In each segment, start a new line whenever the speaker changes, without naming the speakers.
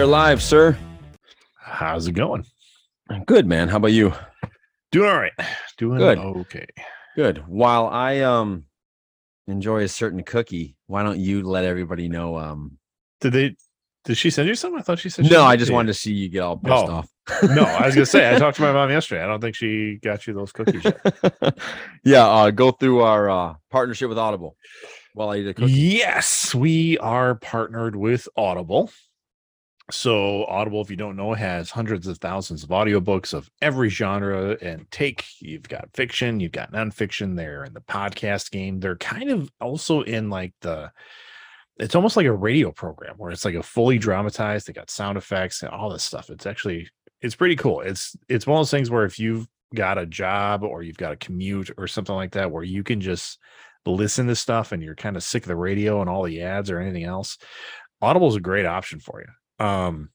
are live, sir.
How's it going?
Good, man. How about you?
Doing all right. Doing
Good.
okay.
Good. While I um enjoy a certain cookie, why don't you let everybody know um
Did they did she send you some? I thought she said she
No, I just wanted to see you get all pissed
Oh.
off.
No, I was gonna say I talked to my mom yesterday. I don't think she got you those cookies yet.
yeah, uh go through our uh partnership with Audible while I eat a cookie.
Yes, we are partnered with Audible. So Audible, if you don't know, has hundreds of thousands of audiobooks of every genre and take. You've got fiction, you've got nonfiction. They're in the podcast game. They're kind of also in like the it's almost like a radio program where it's like a fully dramatized, they got sound effects and all this stuff. It's actually it's pretty cool. It's it's one of those things where if you've got a job or you've got a commute or something like that where you can just listen to stuff and you're kind of sick of the radio and all the ads or anything else, Audible is a great option for you. Um,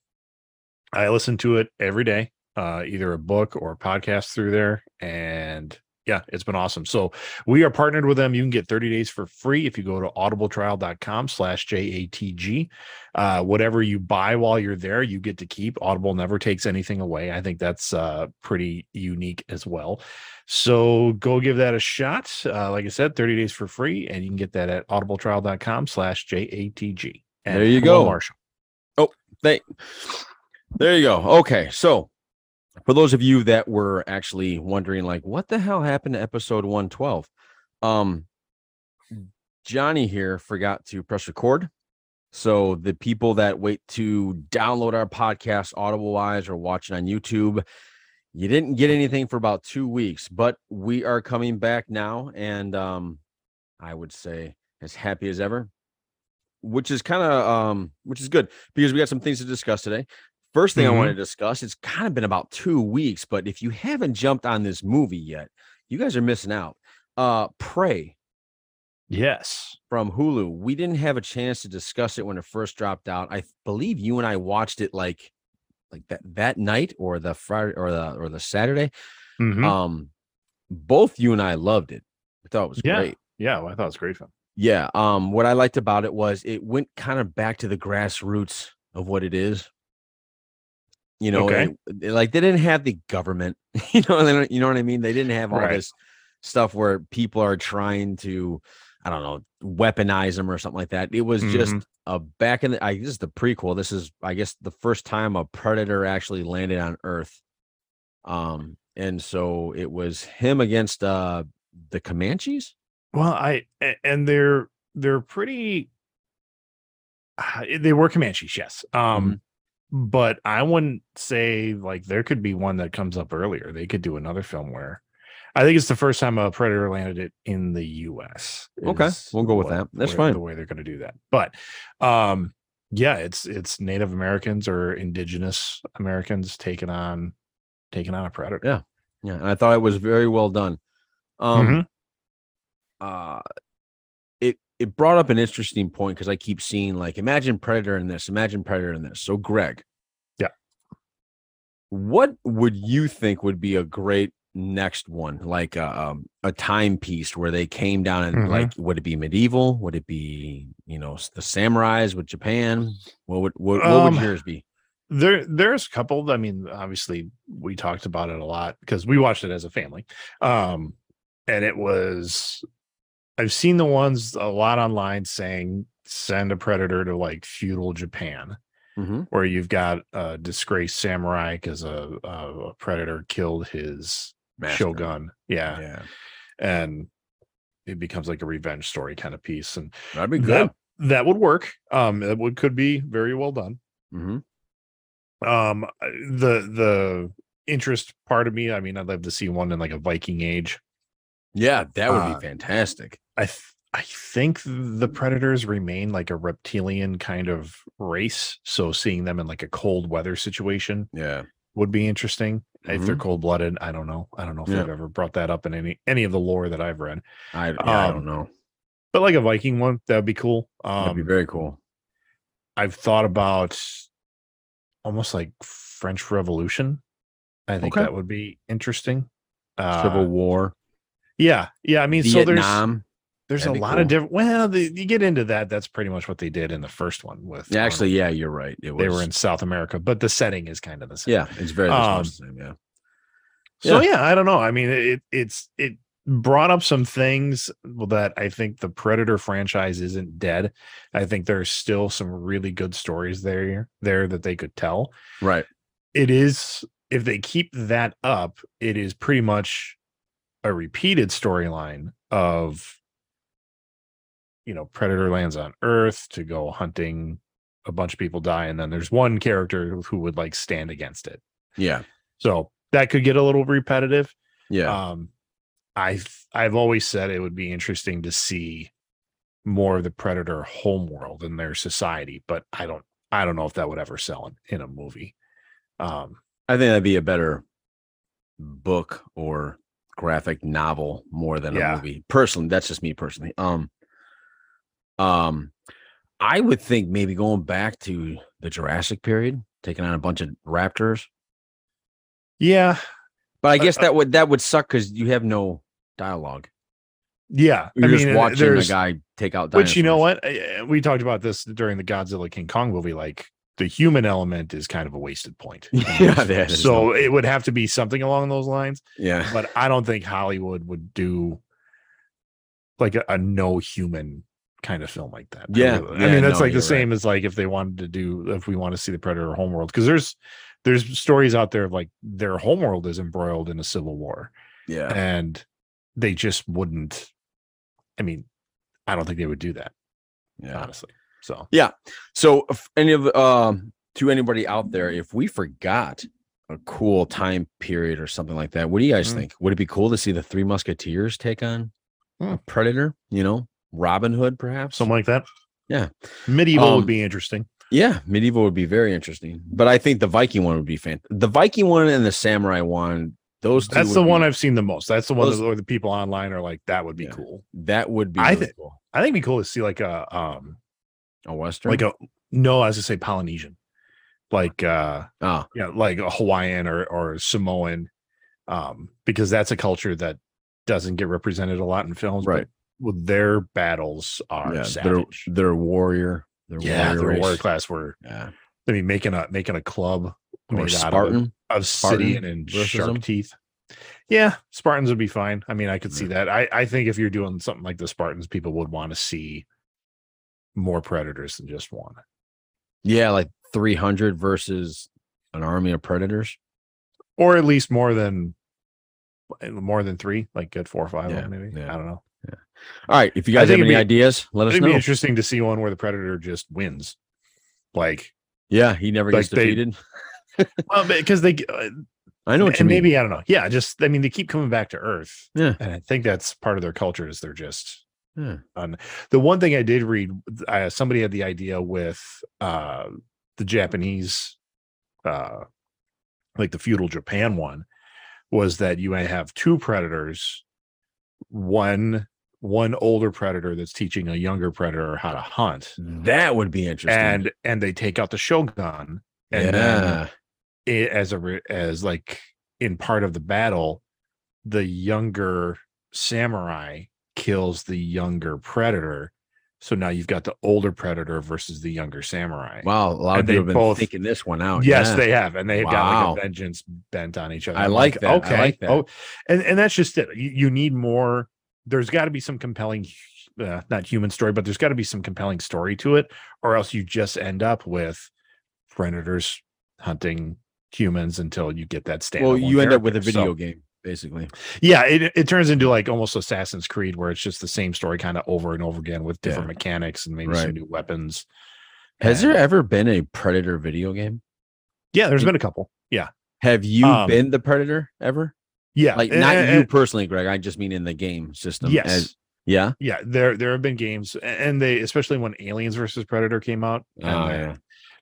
I listen to it every day, uh, either a book or a podcast through there, and yeah, it's been awesome. So we are partnered with them. You can get 30 days for free if you go to audibletrial.com slash JATG. Uh, whatever you buy while you're there, you get to keep. Audible never takes anything away. I think that's uh, pretty unique as well. So go give that a shot. Uh, like I said, 30 days for free, and you can get that at audibletrial.com slash JATG. And
There you go.
Marshall.
They, there you go. Okay, so for those of you that were actually wondering, like, what the hell happened to episode one twelve? Um, Johnny here forgot to press record. So the people that wait to download our podcast Audible wise or watching on YouTube, you didn't get anything for about two weeks, but we are coming back now, and um, I would say as happy as ever which is kind of um which is good because we got some things to discuss today. First thing I want to discuss, it's kind of been about 2 weeks, but if you haven't jumped on this movie yet, you guys are missing out. Uh Prey
Yes.
from Hulu. We didn't have a chance to discuss it when it first dropped out. I believe you and I watched it like like that that night or the Friday or the or the Saturday.
Mhm.
Um both you and I loved it. I thought it was
Yeah.
great.
yeah, well, I thought it was great fun.
Yeah. Um, what I liked about it was it went kind of back to the grassroots of what it is. You know,
Okay.
it- like they didn't have the government, you know, they don't- you know what I mean? They didn't have all
Right.
this stuff where people are trying to, I don't know, weaponize them or something like that. It was just
Mhm.
a back in the I this is the prequel. This is, I guess, the first time a predator actually landed on Earth. Um, and so it was him against uh the Comanches.
Well, I and they're they're pretty. uh, They were Comanches, yes. Um, but I wouldn't say like there could be one that comes up earlier. They could do another film where I think it's the first time a predator landed it in the U.S.
Okay, we'll go with
what-
that. That's
where-
fine.
The way they're going to do that, but um, yeah, it's it's Native Americans or Indigenous Americans taking on taking on a predator.
Yeah. Yeah, and I thought it was very well done. Um
Mhm.
Uh it it brought up an interesting point because I keep seeing like imagine Predator in this, imagine Predator in this. So Greg.
Yeah.
What would you think would be a great next one? Like a um, a timepiece where they came down and
Mhm.
like would it be medieval? Would it be, you know, the samurais with Japan? What would what, what
Um,
would yours be?
There, there's a couple. I mean, obviously, we talked about it a lot because we watched it as a family. Um, and it was, I've seen the ones a lot online saying send a predator to like feudal Japan,
Mhm.
where you've got a disgraced samurai because a, a, a predator killed his
Master.
shogun. Yeah.
Yeah.
And it becomes like a revenge story kind of piece. And
That'd be good.
that, that would work. Um, it would could be very well done.
Mhm.
um the the interest part of me i mean i'd love to see one in like a viking age
Yeah, that would
Uh,
be fantastic.
I th- i think the predators remain like a reptilian kind of race so seeing them in like a cold weather situation
Yeah.
would be interesting if they're
Mhm.
cold-blooded i don't know i don't know if
Yeah.
they've ever brought that up in any any of the lore that i've read
I yeah, I
Um,
don't know.
but like a viking one that would be cool
That'd be
um
very cool.
i've thought about almost like french revolution i think
Okay.
that would be interesting uh
Civil War,
Yeah, yeah. I mean, so there's
Vietnam.
There's
That'd
a lot
cool.
of different. Well, the, you get into that. That's pretty much what they did in the first one. With
Yeah, actually,
Arnold.
yeah, you're right. It was,
they were in South America, but the setting is kind of the same.
Yeah, it's very much
Um,
the same. Yeah.
So yeah, I don't know. I mean, it it's it brought up some things that I think the Predator franchise isn't dead. I think there's still some really good stories there there that they could tell.
Right.
It is if they keep that up, it is pretty much a repeated storyline of you know, Predator lands on Earth to go hunting, a bunch of people die, and then there's one character who would like stand against it.
Yeah.
So that could get a little repetitive.
Yeah.
Um, I've I've always said it would be interesting to see more of the Predator homeworld and their society, but I don't I don't know if that would ever sell in, in a movie. Um,
I think that'd be a better book or graphic novel more than
Yeah.
a movie. Personally, that's just me personally. Um, um, I would think maybe going back to the Jurassic period, taking on a bunch of raptors.
yeah,
But I
Uh,
guess
uh,
that would that would suck because you have no dialogue.
yeah.
You're just
and
watching a guy take out.
Which you know what? Uh, We talked about this during the Godzilla King Kong movie. Like the human element is kind of a wasted point.
Yeah, that
films.
is
so it would have to be something along those lines.
Yeah.
but I don't think Hollywood would do like a, a no human kind of film like that. I
Yeah,
really-
yeah,
I mean that's
no,
like the same as like if they wanted to do if we want to see the Predator homeworld because there's there's stories out there of like their homeworld is embroiled in a civil war
Yeah.
and they just wouldn't. I mean, I don't think they would do that
Yeah.
honestly. So yeah.
So if any of um to anybody out there, if we forgot a cool time period or something like that, what do you guys
Mm.
think? Would it be cool to see the Three Musketeers take on a
Hmm.
Predator? You know, Robin Hood, perhaps.
something like that.
Yeah.
medieval
Um,
would be interesting.
yeah, medieval would be very interesting. But I think the Viking one would be fan. The Viking one and the Samurai one, those two.
That's the one
be-
I've seen the most. That's the one
Those-
that where the people online are like, that would be
Yeah.
cool.
that would be
I
really
thi-
cool.
I think it'd be cool to see like a um
A Western,
like a no, I was gonna say Polynesian, like uh
oh,
yeah, like a Hawaiian or or Samoan, um, because that's a culture that doesn't get represented a lot in films,
Right.
With their battles are
yeah, they're they're warrior. They're
yeah,
warrior
they're warrior class. Were
Yeah,
I mean making a making a club
or
made out of,
Spartan.
of
Spartan
and shark
them?
teeth. Yeah, Spartans would be fine. I mean, I could see mm. that. I I think if you're doing something like the Spartans, people would want to see more predators than just one.
Yeah, like 300 versus an army of predators.
or at least more than more than three, like good four or five,
Yeah,
maybe.
yeah.
I don't know.
All right. If you guys have any
be-
ideas, let us know.
It'd be interesting to see one where the predator just wins, like
Yeah, he never gets
they-
defeated.
well, because they uh,
I know what you
and
mean.
maybe I don't know. Yeah, just I mean they keep coming back to Earth,
Yeah.
and I think that's part of their culture is they're just
Yeah.
the one thing I did read. Uh, somebody had the idea with uh the Japanese, uh like the feudal Japan one, was that you might have two predators, one one older predator that's teaching a younger predator how to hunt, mm.
That would be interesting.
and and they take out the shogun, and
yeah.
it, as a as like in part of the battle, the younger samurai kills the younger predator. So now you've got the older predator versus the younger samurai.
wow. A lot of
and they
people have been
both-
thinking this one out.
yes,
yeah.
they have, and they've got like a vengeance bent on each other.
I
I'm
like that. I
Okay,
like that.
oh, and and that's just it. You, you need more. There's got to be some compelling, uh, not human story, but there's got to be some compelling story to it, or else you just end up with predators hunting humans until you get that stand.
well, you end up with a video game, basically.
yeah, it, it turns into like almost Assassin's Creed, where it's just the same story kind of over and over again with different
Yeah.
mechanics and maybe
Right.
some new weapons.
Has
And-
there ever been a Predator video game?
Yeah, there's been a couple. Yeah,
Have you
Um,
been the Predator ever?
Yeah,
Like not
and-
you personally, Greg. I just mean in the game system.
Yes.
As- yeah.
yeah. There there have been games, and they especially when Aliens versus Predator came out.
Oh, yeah.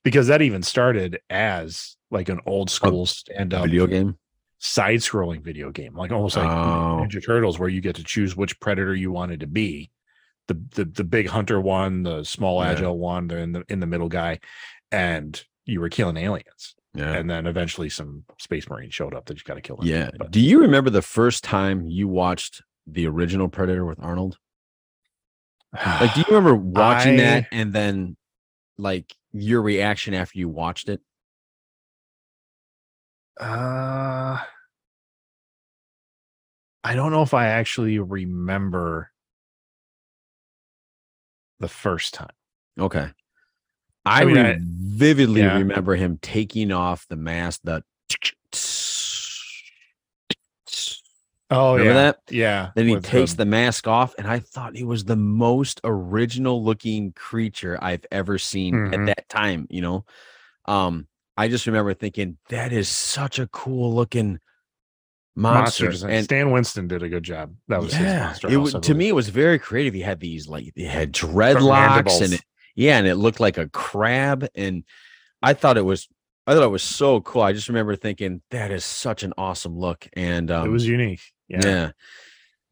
because that even started as like an old school stand up
Video game.
side scrolling video game, like almost like
Oh.
Ninja Turtles, where you get to choose which predator you wanted to be. The the, the big hunter one, the small
Yeah.
agile one, the in the in the middle guy, and you were killing aliens.
Yeah.
And then eventually some space marines showed up that you got to kill them.
Yeah.
But
Do you remember the first time you watched the original Predator with Arnold? Like, do you remember watching
I-
that and then like your reaction after you watched it?
Uh, I don't know if I actually remember the first time.
Okay. I,
I mean,
re- vividly
yeah.
remember him taking off the mask. The
Oh
remember that?
Yeah.
Then he takes
the-
the mask off, and I thought he was the most original looking creature I've ever seen
Mhm.
at that time. You know, um, I just remember thinking that is such a cool looking monster.
monsters.
And
Stan Winston did a good job. That was his
yeah,
monster.
it to me it was very creative. He had these like he had dreadlocks and it, yeah, and it looked like a crab. And I thought it was I thought it was so cool. I just remember thinking that is such an awesome look. And um,
it was unique.
yeah.
Yeah.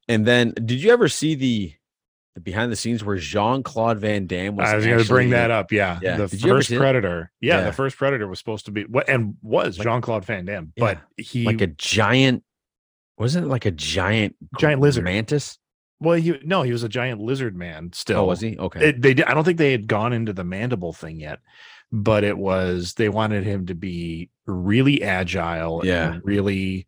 And then did you ever see the the behind the scenes where Jean Claude Van Damme was
I was going to bring that up. Yeah.
Yeah.
The
Did
first? Predator. Yeah,
Yeah.
The first Predator was supposed to be what and was
Like-
Jean Claude Van Damme, but he
like a giant wasn't it like a giant
Giant lizard.
mantis?
Well, he no, he was a giant lizard man. Still,
Oh, was he? Okay.
It, they did, I don't think they had gone into the mandible thing yet, but it was they wanted him to be really agile,
Yeah.
and really,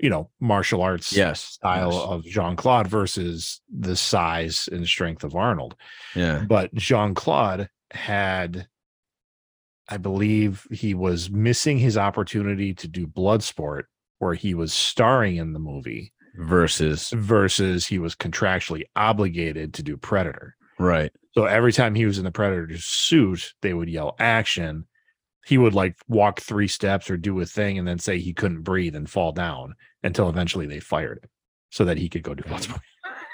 you know, martial arts
yes.
style
yes.
of Jean Claude versus the size and strength of Arnold.
Yeah.
But Jean Claude had, I believe, he was missing his opportunity to do Bloodsport, where he was starring in the movie,
Versus
versus he was contractually obligated to do Predator.
right.
So every time he was in the Predator's suit, they would yell action. He would like walk three steps or do a thing and then say he couldn't breathe and fall down until eventually they fired him so that he could go do Bloodsport.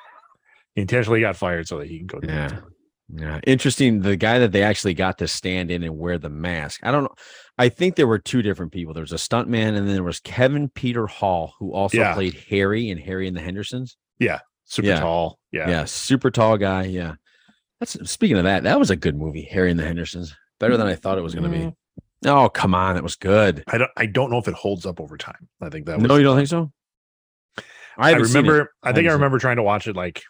he intentionally got fired so that he could go do
Yeah.
Bloodsport.
Yeah, interesting. The guy that they actually got to stand in and wear the mask. I don't know. I think there were two different people. There was a stuntman, and then there was Kevin Peter Hall, who also
Yeah.
played Harry in Harry and the Hendersons.
Yeah, super
Yeah.
tall. Yeah.
Yeah. super tall guy. Yeah. That's speaking of that. That was a good movie, Harry and the Hendersons. Better than I thought it was going to be.
Mm,
Oh, come on, that was good.
I don't I don't know if it holds up over time. I think that was
No, you don't think so?
I,
haven't seen it.
remember I think
haven't
I remember trying to watch it like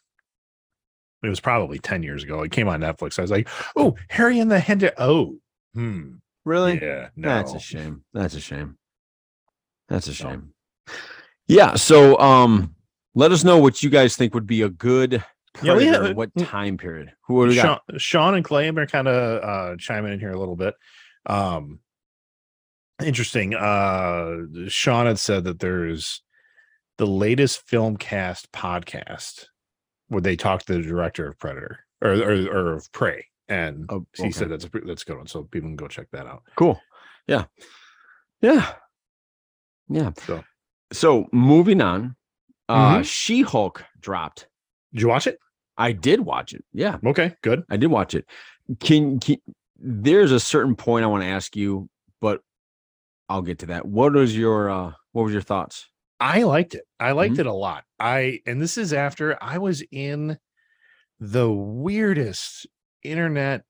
it was probably 10 years ago. It came on Netflix. I was like, oh, Harry and the Hender. Oh, hmm.
Really?
Yeah. No.
That's a shame. That's a shame. That's a shame. Yeah. So um let us know what you guys think would be a good
Yeah, we have-
what
mm,
time period. Who would we got?
Sean, Sean and Clay are kind of uh chiming in here a little bit. Um interesting. Uh Sean had said that there's the latest film cast podcast where they talk to the director of Predator or or, or of Prey. And
Oh,
he said that's a that's a good one. So people can go check that out.
Cool. Yeah. Yeah. Yeah.
So
So moving on. Uh
Mhm.
She-Hulk dropped.
did you watch it?
I did watch it. Yeah.
Okay, good.
I did watch it. Can, can there's a certain point I want to ask you, but I'll get to that. What was your uh what was your thoughts?
I liked it. I liked
Mhm.
it a lot. I and this is after I was in the weirdest internet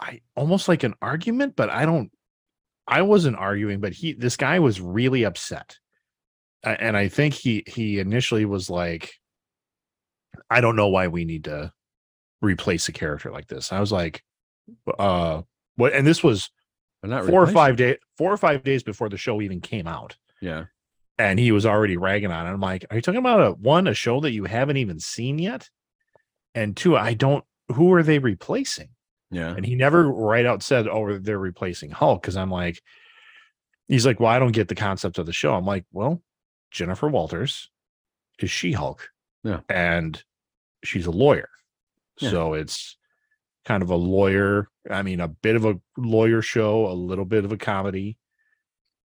I almost like an argument, but I don't I wasn't arguing, but he this guy was really upset. And I think he he initially was like I don't know why we need to replace a character like this. I was like uh what and this was
They're not
four or five days four or five days before the show even came out
Yeah.
And he was already ragging on it. I'm like, are you talking about a one, a show that you haven't even seen yet? And two, I don't who are they replacing?
Yeah.
And he never right out said, Oh, they're replacing Hulk. Cause I'm like, he's like, Well, I don't get the concept of the show. I'm like, Well, Jennifer Walters is She Hulk.
Yeah.
And she's a lawyer.
Yeah.
So it's kind of a lawyer. I mean, a bit of a lawyer show, a little bit of a comedy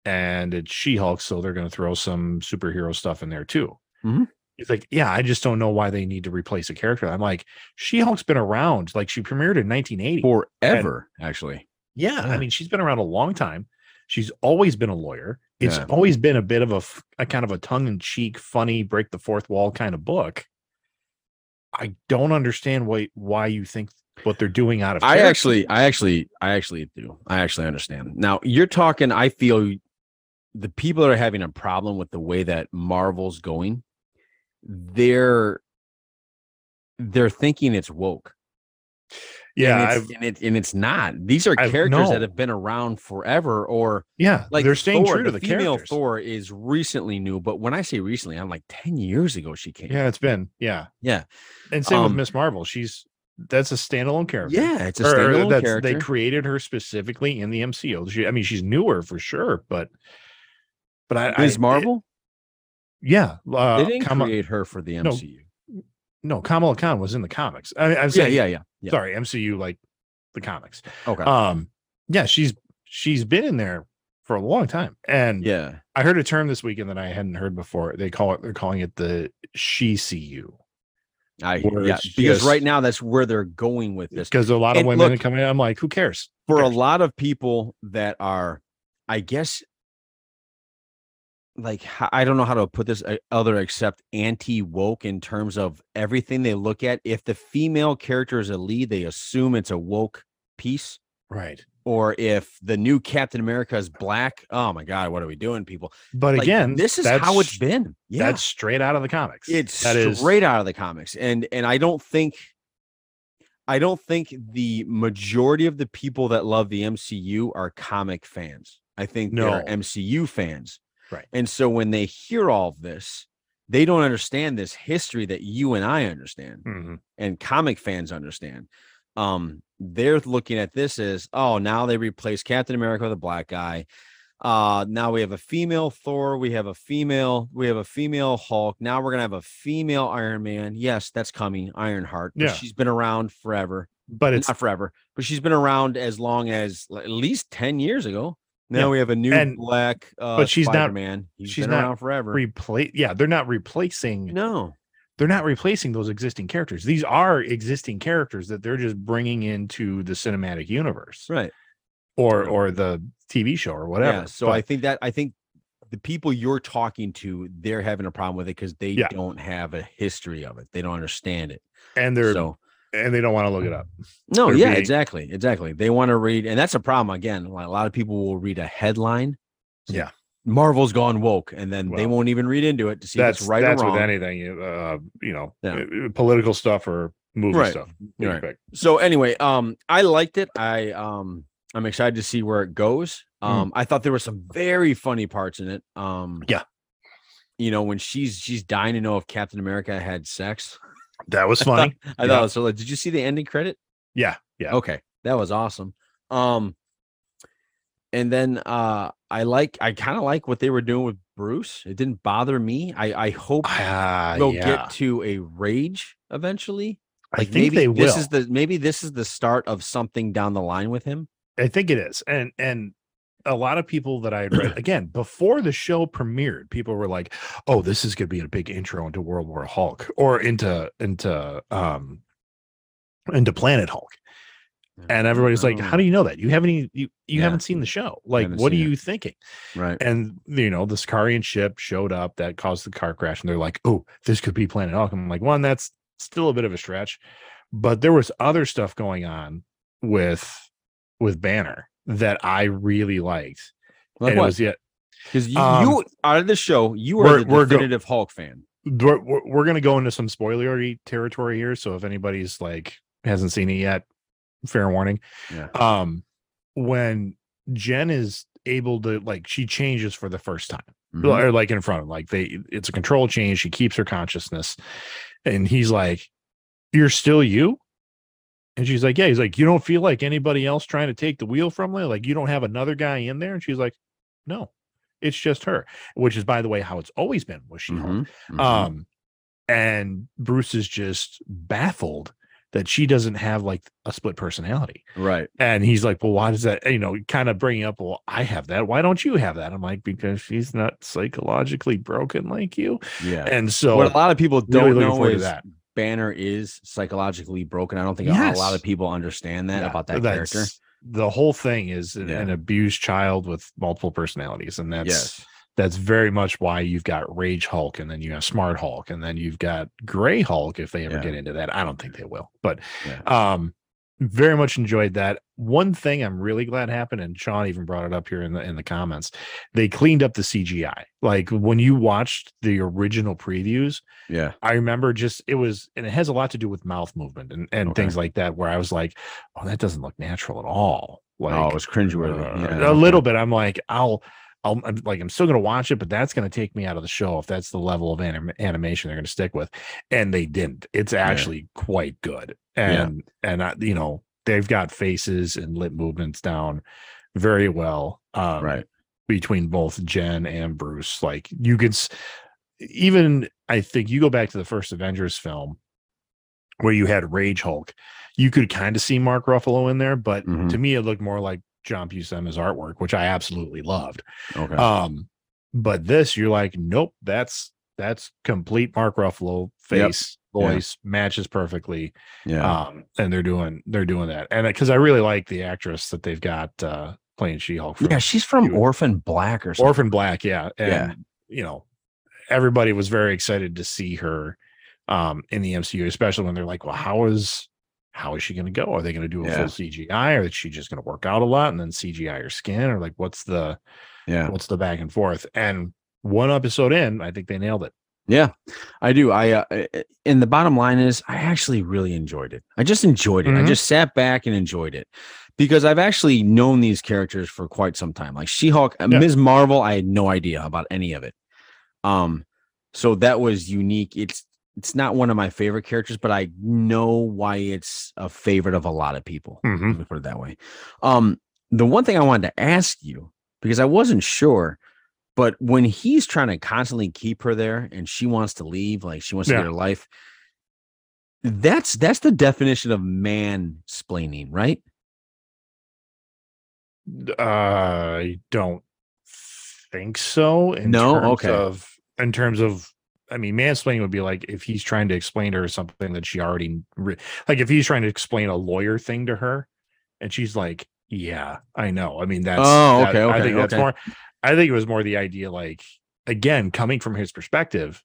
and it's She-Hulk, so they're going to throw some superhero stuff in there too.
Mhm.
It's like, yeah, I just don't know why they need to replace a character. I'm like, She-Hulk's been around, like she premiered in 1980.
Forever, actually.
yeah,
yeah.
I mean, she's been around a long time. She's always been a lawyer. It's
Yeah.
always been a bit of a, a kind of a tongue-in-cheek, funny, break the fourth wall kind of book. I don't understand why why you think what they're doing out of.
I
character.
actually, I actually, I actually do. I actually understand. Now you're talking. I feel the people that are having a problem with the way that Marvel's going, they're they're thinking it's woke.
Yeah,
and it's, and, it, and it's not. These are
I've-
characters that have been around forever, or
yeah,
like
they're staying
Thor,
true to the,
female
characters.
Thor is recently new, but when I say recently, I'm like ten years ago she came.
Yeah, it's been yeah,
yeah,
and same with
Um,
Miss Marvel. She's that's a standalone character.
yeah. It's a
Or- or
standalone
that's-
character.
They created her specifically in the MCU. She, I mean, she's newer for sure, but but I,
Ms.
I-
Marvel,
yeah, uh,
they didn't
Kama-
create her for the MCU.
no, Kamala Khan was in the comics. I, I'm
yeah,
saying,
yeah, yeah, yeah.
sorry, MCU like the comics.
Okay.
Um, yeah, she's she's been in there for a long time, and
yeah.
I heard a term this weekend that I hadn't heard before. They call it they're calling it the she CU
I yeah because
just-
right now that's where they're going with this.
because a lot of
And
women
look-
coming in. I'm like, who cares? Who
for a lot of people that are i guess like I don't know how to put this uh, other except anti-woke in terms of everything they look at. If the female character is a lead they assume it's a woke piece.
Right.
or if the new captain america is black oh my god what are we doing people?
But
Like,
again,
this is how it's been. Yeah.
That's straight out of the comics.
it's
that is
straight out of the comics. And and i don't think i don't think the majority of the people that love the mcu are comic fans. I think they're mcu fans
Right.
and so when they hear all of this they don't understand this history that you and i understand
Mhm.
and comic fans understand um they're looking at this as oh now they replace captain america with a black guy uh now we have a female thor we have a female we have a female hulk now we're gonna have a female iron man yes that's coming ironheart
Yeah.
she's been around forever
But it's
not forever but she's been around as long as at least 10 years ago now
Yeah.
we have a new
And-
black uh
but she's not-
man he's
she's not
forever
replace. Yeah, they're not replacing.
no
They're not replacing those existing characters. These are existing characters that they're just bringing into the cinematic universe
right
or or the TV show or whatever.
Yeah, so I think that I think the people you're talking to, they're having a problem with it because they
Yeah.
don't have a history of it. They don't understand it.
and they're
so
and they don't want to look it up.
no,
they're
yeah,
being-
exactly, exactly. They want to read, and that's a problem. Again, like, a lot of people will read a headline.
Yeah.
Marvel's gone woke, and then they won't even read into it to see if
That's
it's right
that's
or wrong.
with anything. you- Uh, you know,
Yeah.
uh, political stuff or movie
Right.
stuff. What do you
Right. so anyway, um, I liked it. I um, I'm excited to see where it goes.
Mm.
Um, I thought there were some very funny parts in it. Um,
Yeah.
you know when she's she's dying to know if Captain America had sex.
That was funny.
I
Yeah.
thought it was so. Like, did you see the ending credit?
yeah, yeah.
Okay, that was awesome. Um, and then uh, I like I kind of like what they were doing with Bruce. It didn't bother me. I I hope
Ah,
they'll
yeah.
get to a rage eventually.
I
Like
think
maybe
they will.
this is the maybe this is the start of something down the line with him.
I think it is. And and a lot of people that I had read again before the show premiered, people were like, "Oh, this is going to be a big intro into World War Hulk or into into um into Planet Hulk." And everybody's like, "How do you know that? You haven't even, you you
Yeah.
haven't seen the show. Like, what are
it.
you thinking?"
right?
And you know, the Sakaaran ship showed up that caused the car crash, and they're like, "Oh, this could be Planet Hulk." I'm like, one, that's still a bit of a stretch, but there was other stuff going on with with Banner that I really liked.
Like
and it was yeah,
Because you,
um,
you out of the show, you are
we're-
the
we're go-
definitive Hulk fan.
we're, we're, gonna go into some spoilery territory here. So if anybody's like hasn't seen it yet, fair warning.
Yeah.
Um, when Jen is able to like, she changes for the first time.
Mhm.
or like in front of like they it's a control change she keeps her consciousness and he's like you're still you and she's like yeah he's like you don't feel like anybody else trying to take the wheel from you like you don't have another guy in there and she's like no it's just her which is by the way how it's always been with she
Mhm. Mhm.
um and bruce is just baffled that she doesn't have like a split personality
right.
and he's like, well, why does that, you know, kind of bringing up, well, I have that. Why don't you have that? I'm like, because she's not psychologically broken like you.
Yeah.
And so,
what a lot of people don't
looking
know is
that.
Banner is psychologically broken. I don't think a- a lot of people understand that
yeah,
about that character.
The whole thing is an,
Yeah.
an abused child with multiple personalities. And that's,
yes.
that's very much why you've got Rage Hulk and then you have Smart Hulk and then you've got Gray Hulk if they ever
Yeah.
get into that. I don't think they will, but
Yeah.
um very much enjoyed that. One thing I'm really glad happened, and Sean even brought it up here in the in the comments. They cleaned up the CGI. Like when you watched the original previews,
Yeah.
I remember just it was, and it has a lot to do with mouth movement and, and
Okay.
things like that, where I was like, oh, that doesn't look natural at all. Like
oh, it was cringeworthy.
uh,
Yeah,
a little bit. I'm like, I'll, I'll, I'm like, I'm still gonna watch it, but that's gonna take me out of the show if that's the level of anim- animation they're gonna stick with. And they didn't. It's actually quite good.
Yeah.
And and I, you know, they've got faces and lip movements down very well. Um,
Right.
between both Jen and Bruce. Like you could even I think you go back to the first Avengers film where you had Rage Hulk, you could kind of see Mark Ruffalo in there, but
Mhm.
to me it looked more like John Buscema's artwork, which I absolutely loved.
Okay.
Um, but this you're like, nope, that's that's complete Mark Ruffalo
Yep.
face, voice matches perfectly.
yeah.
Um, and they're doing they're doing that, and because I really like the actress that they've got uh playing She Hulk.
yeah. She's from Orphan Black or something.
Orphan Black, yeah, and
Yeah.
you know, everybody was very excited to see her um in the MCU, especially when they're like, well, how is how is she going to go? Are they going to do a
Yeah.
full CGI, or is she just going to work out a lot and then CGI her skin, or like what's the
yeah.
what's the back and forth? And one episode in, I think they nailed it.
Yeah, I do. I uh, uh, and the bottom line is, I actually really enjoyed it. I just enjoyed it. I
Mhm.
just sat back and enjoyed it because I've actually known these characters for quite some time. Like She-Hulk, uh,
Yeah.
Ms. Marvel, I had no idea about any of it. Um, so that was unique. It's it's not one of my favorite characters, but I know why it's a favorite of a lot of people.
Mhm.
Let me put it that way. Um, the one thing I wanted to ask you because I wasn't sure, but when he's trying to constantly keep her there and she wants to leave, like she wants to
Yeah.
get her life, that's that's the definition of man splaining, right?
I don't think so. In
No?
terms
Okay.
Of in terms of, I mean, mansplaining would be like if he's trying to explain to her something that she already, re- like if he's trying to explain a lawyer thing to her, and she's like, "Yeah, I know." I mean, that's
Oh,
that-
okay,
I
okay,
think that's more. I think it was more the idea, like again, coming from his perspective.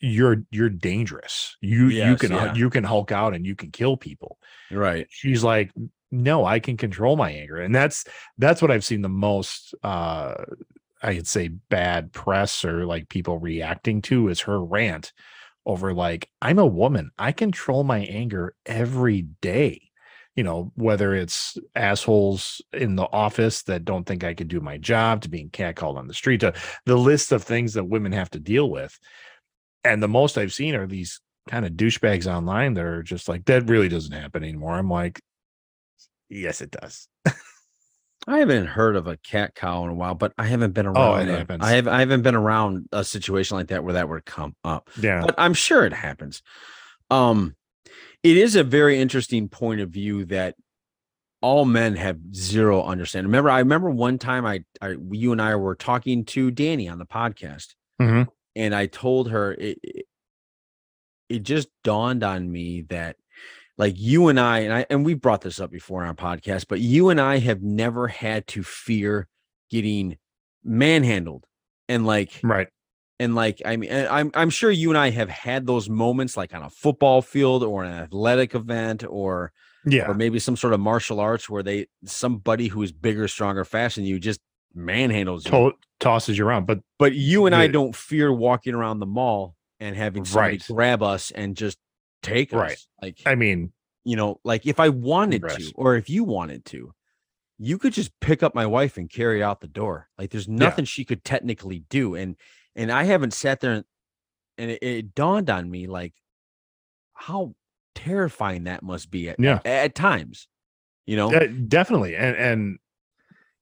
You're you're dangerous. You you can
yeah.
you can hulk out and you can kill people
Right.
she's like no i can control my anger and that's that's what i've seen the most uh i'd say bad press or like people reacting to is her rant over like i'm a woman. I control my anger every day. You know whether it's assholes in the office that don't think i can do my job to being catcalled on the street to the list of things that women have to deal with. And the most i've seen are these kind of douchebags online that are just like that really doesn't happen anymore. I'm like yes it does
I haven't heard of a cat cow in a while, but I haven't been around.
Oh, it
a-
happens.
I have I haven't been around a situation like that where that would come up.
yeah
but I'm sure it happens. Um, it is a very interesting point of view that all men have zero understanding. Remember, I remember one time I, I you and I were talking to Danny on the podcast,
Mhm.
and I told her it, it. It just dawned on me that, like you and I, and I, and we brought this up before on our podcast, but you and I have never had to fear getting manhandled, and like
right
and like I mean, I'm I'm sure you and I have had those moments, like on a football field or an athletic event, or
yeah
or maybe some sort of martial arts where they somebody who is bigger, stronger, faster than you just manhandles you.
to- tosses you around but
But you and I don't fear walking around the mall and having somebody
Right.
grab us and just take us.
Right.
Like
i mean
you know, like if I wanted to, or if you wanted to, you could just pick up my wife and carry out the door. Like there's nothing she could technically do. And and I haven't sat there and, and it, it dawned on me like how terrifying that must be at,
Yeah.
at, at times. You know,
yeah, definitely and and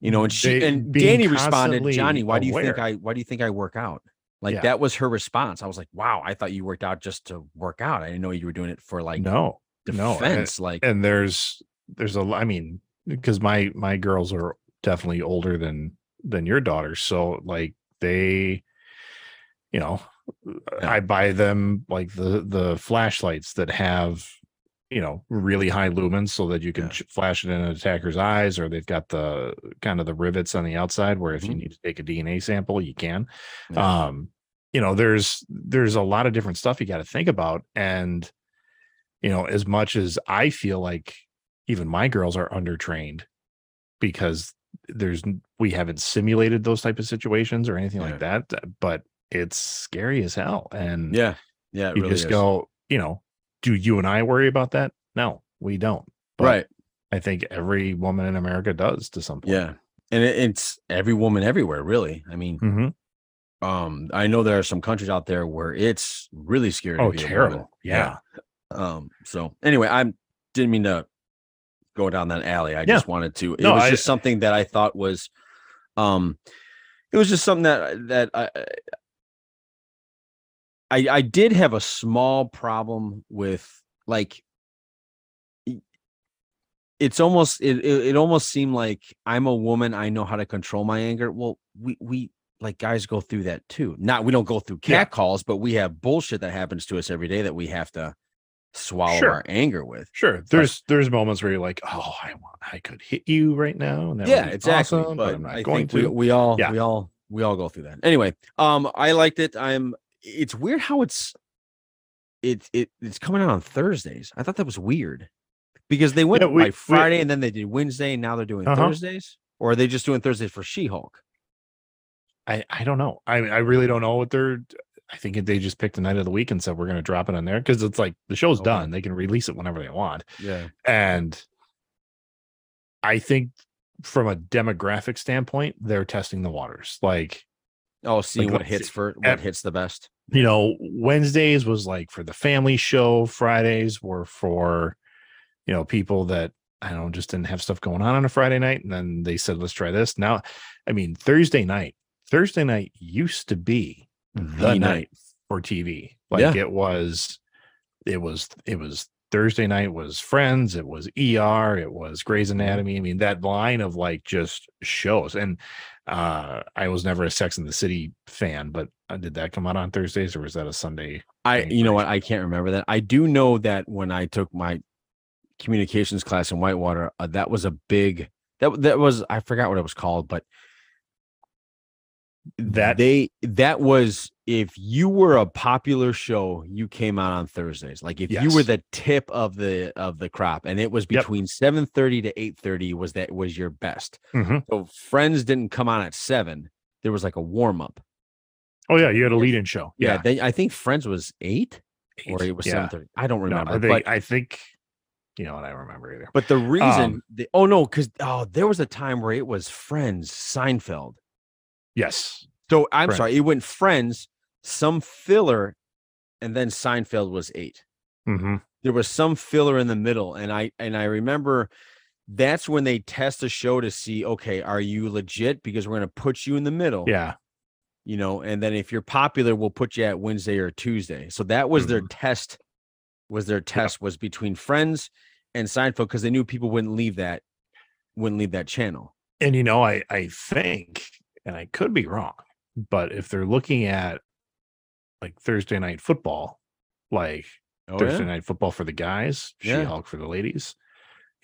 you know, and she
they-
and Danny responded, Johnny, why do you think. I why do you think I work out? Like
Yeah.
that was her response. I was like, wow, I thought you worked out just to work out. I didn't know you were doing it for like
no no, and-
defense. like
and there's there's a i mean because my my girls are definitely older than than your daughters so like they you know
Yeah.
i buy them like the the flashlights that have you know really high lumens so that you can
Yeah.
flash it in an attacker's eyes or they've got the kind of the rivets on the outside where if you
Mhm.
need to take a dna sample you can
Yeah.
um you know there's there's a lot of different stuff you got to think about and you know as much as i feel like even my girls are undertrained because there's we haven't simulated those type of situations or anything
Yeah.
like that. But it's scary as hell. And
Yeah. Yeah.
You
really
just
is.
go, you know, do you and I worry about that? No, we don't. But
right.
I think every woman in America does to some point.
Yeah. And it, it's every woman everywhere, really. I mean,
hmm
um, I know there are some countries out there where it's really scary. to
Oh,
be a woman.
terrible. Yeah.
Um, so anyway, I didn't mean to go down that alley. I
Yeah.
just wanted to. It
No,
was
I-
just something that I thought was, um, it was just something that that I, I I did have a small problem with like. It's almost it, it it almost seemed like I'm a woman. I know how to control my anger. Well, we we like guys go through that too. Not we don't go through
Yeah.
cat calls, but we have bullshit that happens to us every day that we have to swallow
Sure.
our anger with.
Sure. There's there's moments where you're like, oh, I want I could hit you right now. And that would
yeah, exactly.
awesome,
but
I'm not
I
going
think we,
to.
we all
Yeah.
we all we all go through that. Anyway, um, I liked it. I'm. It's weird how it's it it it's coming out on Thursdays. I thought that was weird because they went
Yeah, we-
by
we-
Friday and then they did Wednesday and now they're doing
Uh-huh.
Thursdays. Or are they just doing Thursdays for She-Hulk?
I I don't know. I I really don't know what they're. I think they just picked the night of the week and said we're going to drop it on there because it's like the show's
Okay.
done. They can release it whenever they want.
Yeah.
And I think from a demographic standpoint, they're testing the waters. Like
Oh, seeing what hits
see.
for what hits the best.
you know, Wednesdays was like for the family show. Fridays were for, you know, people that I don't know, just didn't have stuff going on on a Friday night. And then they said, let's try this. Now, I mean, Thursday night, Thursday night used to be the,
The
night.
night.
for TV. Like
Yeah.
it was, it was, it was Thursday night was Friends, it was ER, it was Grey's
Mm-hmm.
Anatomy. I mean, that line of like just shows. And uh I was never a Sex in the City fan, but uh, did that come out on Thursdays or was that a Sunday?
I you know what? I can't remember that. I do know that when I took my communications class in Whitewater, uh, that was a big that that was I forgot what it was called, but
That-
they that was if you were a popular show, you came out on Thursdays. Like if you were the tip of the of the crop, and it was
Yep.
between seven thirty to eight thirty was that was your best.
Mhm.
So Friends didn't come on at seven. There was like a warm up.
Oh yeah, you had a lead-in show.
Yeah, they, I think Friends was eight or it was
yeah.
seven thirty. I don't
No,
remember.
I
but
think I think you know what I remember either.
But the reason,
Um,
the, oh no, because oh, there was a time where it was Friends, Seinfeld.
Yes.
So I'm
Friends.
sorry, it went Friends, some filler, and then Seinfeld was eight.
hmm
There was some filler in the middle, and I and I remember that's when they test a show to see, okay, are you legit? Because we're gonna put you in the middle,
Yeah.
you know, and then if you're popular, we'll put you at Wednesday or Tuesday. So that was their
Mhm.
test. Was their test was between Friends and Seinfeld because they knew people wouldn't leave that, wouldn't leave that channel.
And you know, I I think, and I could be wrong, but if they're looking at like Thursday night football, like
Oh,
Thursday
yeah?
night football for the guys,
Yeah.
She-Hulk for the ladies.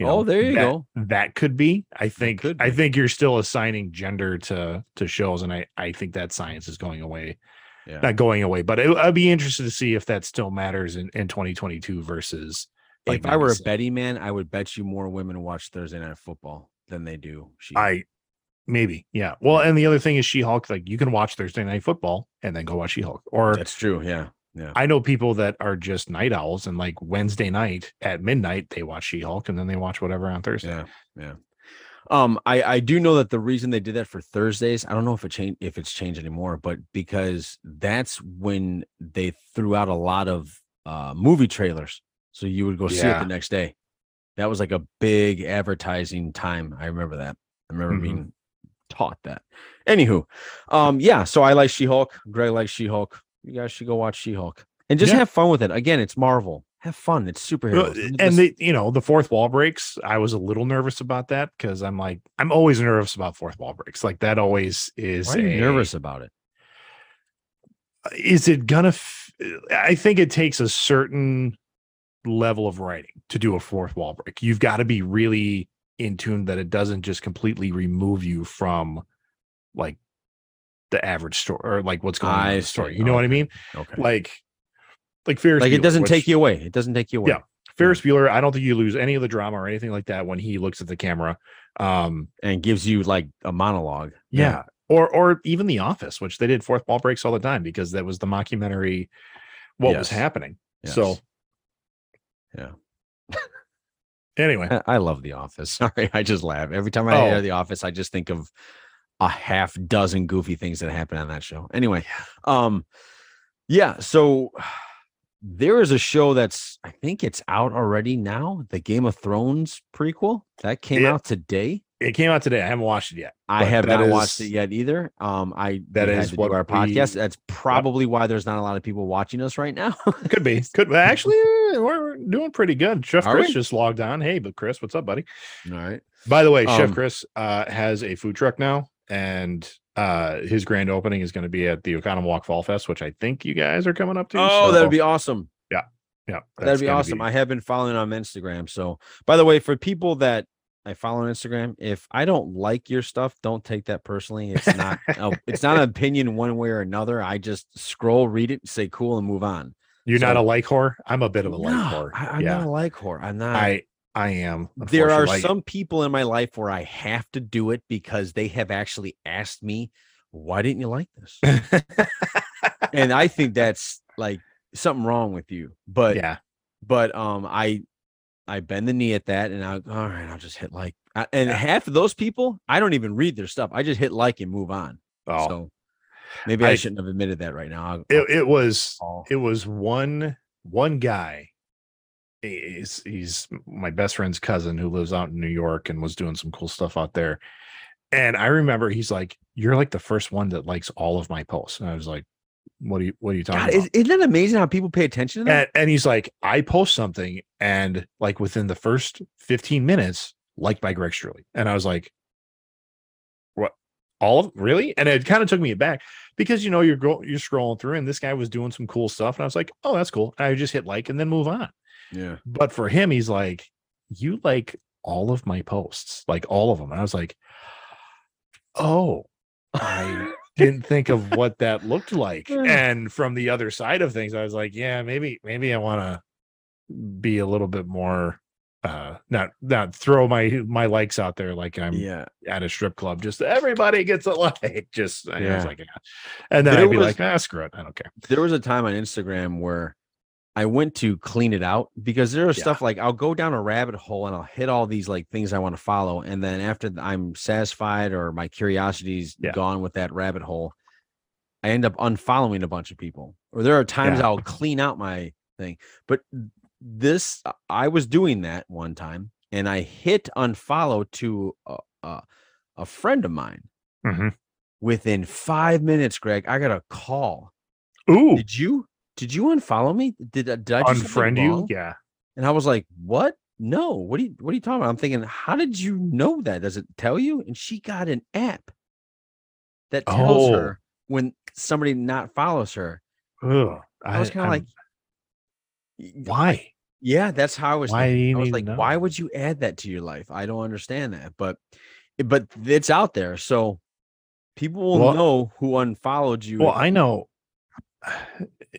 Oh, there you
that,
go.
That could be. I think.
could
I think you're still assigning gender to to shows, and I I think that science is going away.
Yeah.
Not going away, but it, I'd be interested to see if that still matters in in 2022 versus. like
if I were a
97.
betting man, I would bet you more women watch Thursday night football than they do. She.
I maybe yeah. Well, and the other thing is She Hulk. Like you can watch Thursday night football and then go watch She Hulk, or
That's true. Yeah. Yeah.
I know people that are just night owls and like Wednesday night at midnight they watch She Hulk and then they watch whatever on Thursday.
Yeah. Yeah. Um, I I do know that the reason they did that for Thursdays, I don't know if it changed if it's changed anymore, but because that's when they threw out a lot of uh movie trailers, so you would go see it the next day. That was like a big advertising time. I remember that. I remember
Mhm.
being taught that. Anywho, um, yeah. So I like She Hulk. Greg likes She Hulk. You guys should go watch She Hulk and just
Yeah.
have fun with it. Again, it's Marvel. Have fun. It's superheroes. Let
and the you know the fourth wall breaks. I was a little nervous about that because I'm like I'm always nervous about fourth wall breaks. Like that always is.
why are you
a-
nervous about it?
Is it gonna? F- I think it takes a certain level of writing to do a fourth wall break. You've got to be really in tune that it doesn't just completely remove you from like the average story or like what's going on in the story. You know what I mean?
Okay.
Like like Ferris
like it doesn't
which-
take you away. It doesn't take you away.
Yeah. Ferris Bueller, I don't think you lose any of the drama or anything like that when he looks at the camera. Um,
and gives you like a monologue.
yeah. Or or even The Office, which they did fourth wall breaks all the time because that was the mockumentary what was happening.
Yes.
So
Yeah.
anyway,
I, I love The Office. Sorry, I just laugh every time I
Oh.
hear The Office. I just think of a half dozen goofy things that happen on that show. Anyway, um, yeah. So there is a show that's I think it's out already now. The Game of Thrones prequel that came
Yeah.
out today.
It came out today. I haven't watched it yet.
I have not watched it yet either. Um, I
That is what
our
we-
podcast. That's probably why there's not a lot of people watching us right now.
Could be. Could actually eh, we're doing pretty good. Chef Chris just logged on. Hey, but Chris, what's up, buddy?
All right.
By the way, Chef
Um,
Chris uh, has a food truck now, and uh, his grand opening is going to be at the Oconomowoc Fall Fest, which I think you guys are coming up to.
Oh,
so-
that'd be awesome.
yeah.
Yeah,
that'd
be awesome. I have been following on Instagram. So, by the way, for people that I follow on Instagram, if I don't like your stuff, don't take that personally. It's not. oh, it's not an opinion one way or another. I just scroll, read it, say cool, and move on.
You're not a like whore. I'm a bit of a like
No,
whore.
I, am
yeah,
not a like whore. I'm not.
I I am.
there are
unfortunately.
some people in my life where I have to do it because they have actually asked me, "Why didn't you like this?" and I think that's like something wrong with you. But
yeah,
but um i i bend the knee at that and i go all right i'll just hit like and
Yeah.
half of those people i don't even read their stuff i just hit like and move on.
Oh,
so maybe I,
I-
shouldn't have admitted that right now I'll-
it, it was
I'll-
it was one one guy he's, he's my best friend's cousin who lives out in new york and was doing some cool stuff out there. And i remember he's like you're like the first one that likes all of my posts. And i was like what are you what are you talking
God,
about?
is, isn't that amazing how people pay attention to that?
And, and he's like i post something and like within the first 15 minutes liked by greg Shirley. and i was like what? All of really? And it kind of took me aback because you know you're go, you're scrolling through and this guy was doing some cool stuff and i was like oh that's cool. And i just hit like and then move on.
Yeah.
But for him he's like you like all of my posts like all of them and i was like oh i didn't think of what that looked like. And from the other side of things i was like yeah maybe maybe i want to be a little bit more uh not not throw my my likes out there like i'm
yeah.
at a strip club. Just everybody gets a like. Just i was like yeah. and then
There
i'd be
was-
like ah screw it. I don't care.
There was a time on instagram where i went to clean it out because there are
Yeah.
stuff like i'll go down a rabbit hole and i'll hit all these like things i want to follow and then after i'm satisfied or my curiosity's
Yeah.
gone with that rabbit hole i end up unfollowing a bunch of people or there are times
Yeah.
i'll clean out my thing but this uh, i was doing that one time and i hit unfollow to a, a, a friend of mine
Mhm.
within five minutes greg i got a call
ooh
did you did you unfollow me? Did, I- did I
unfriend you yeah
And I was like, "What? No. What are you What are you talking about?" I'm thinking, "How did you know that? Does it tell you?" And she got an app that tells
Oh.
her when somebody not follows her.
Ugh,
I was kind of like,
why
"Yeah, that's how I was."
Why do
thinking.
you
I was like,
to
"Why would you add that to your life?" I don't understand that, but eh, but it's out there, so people will
Well-
know who unfollowed you.
Well, I know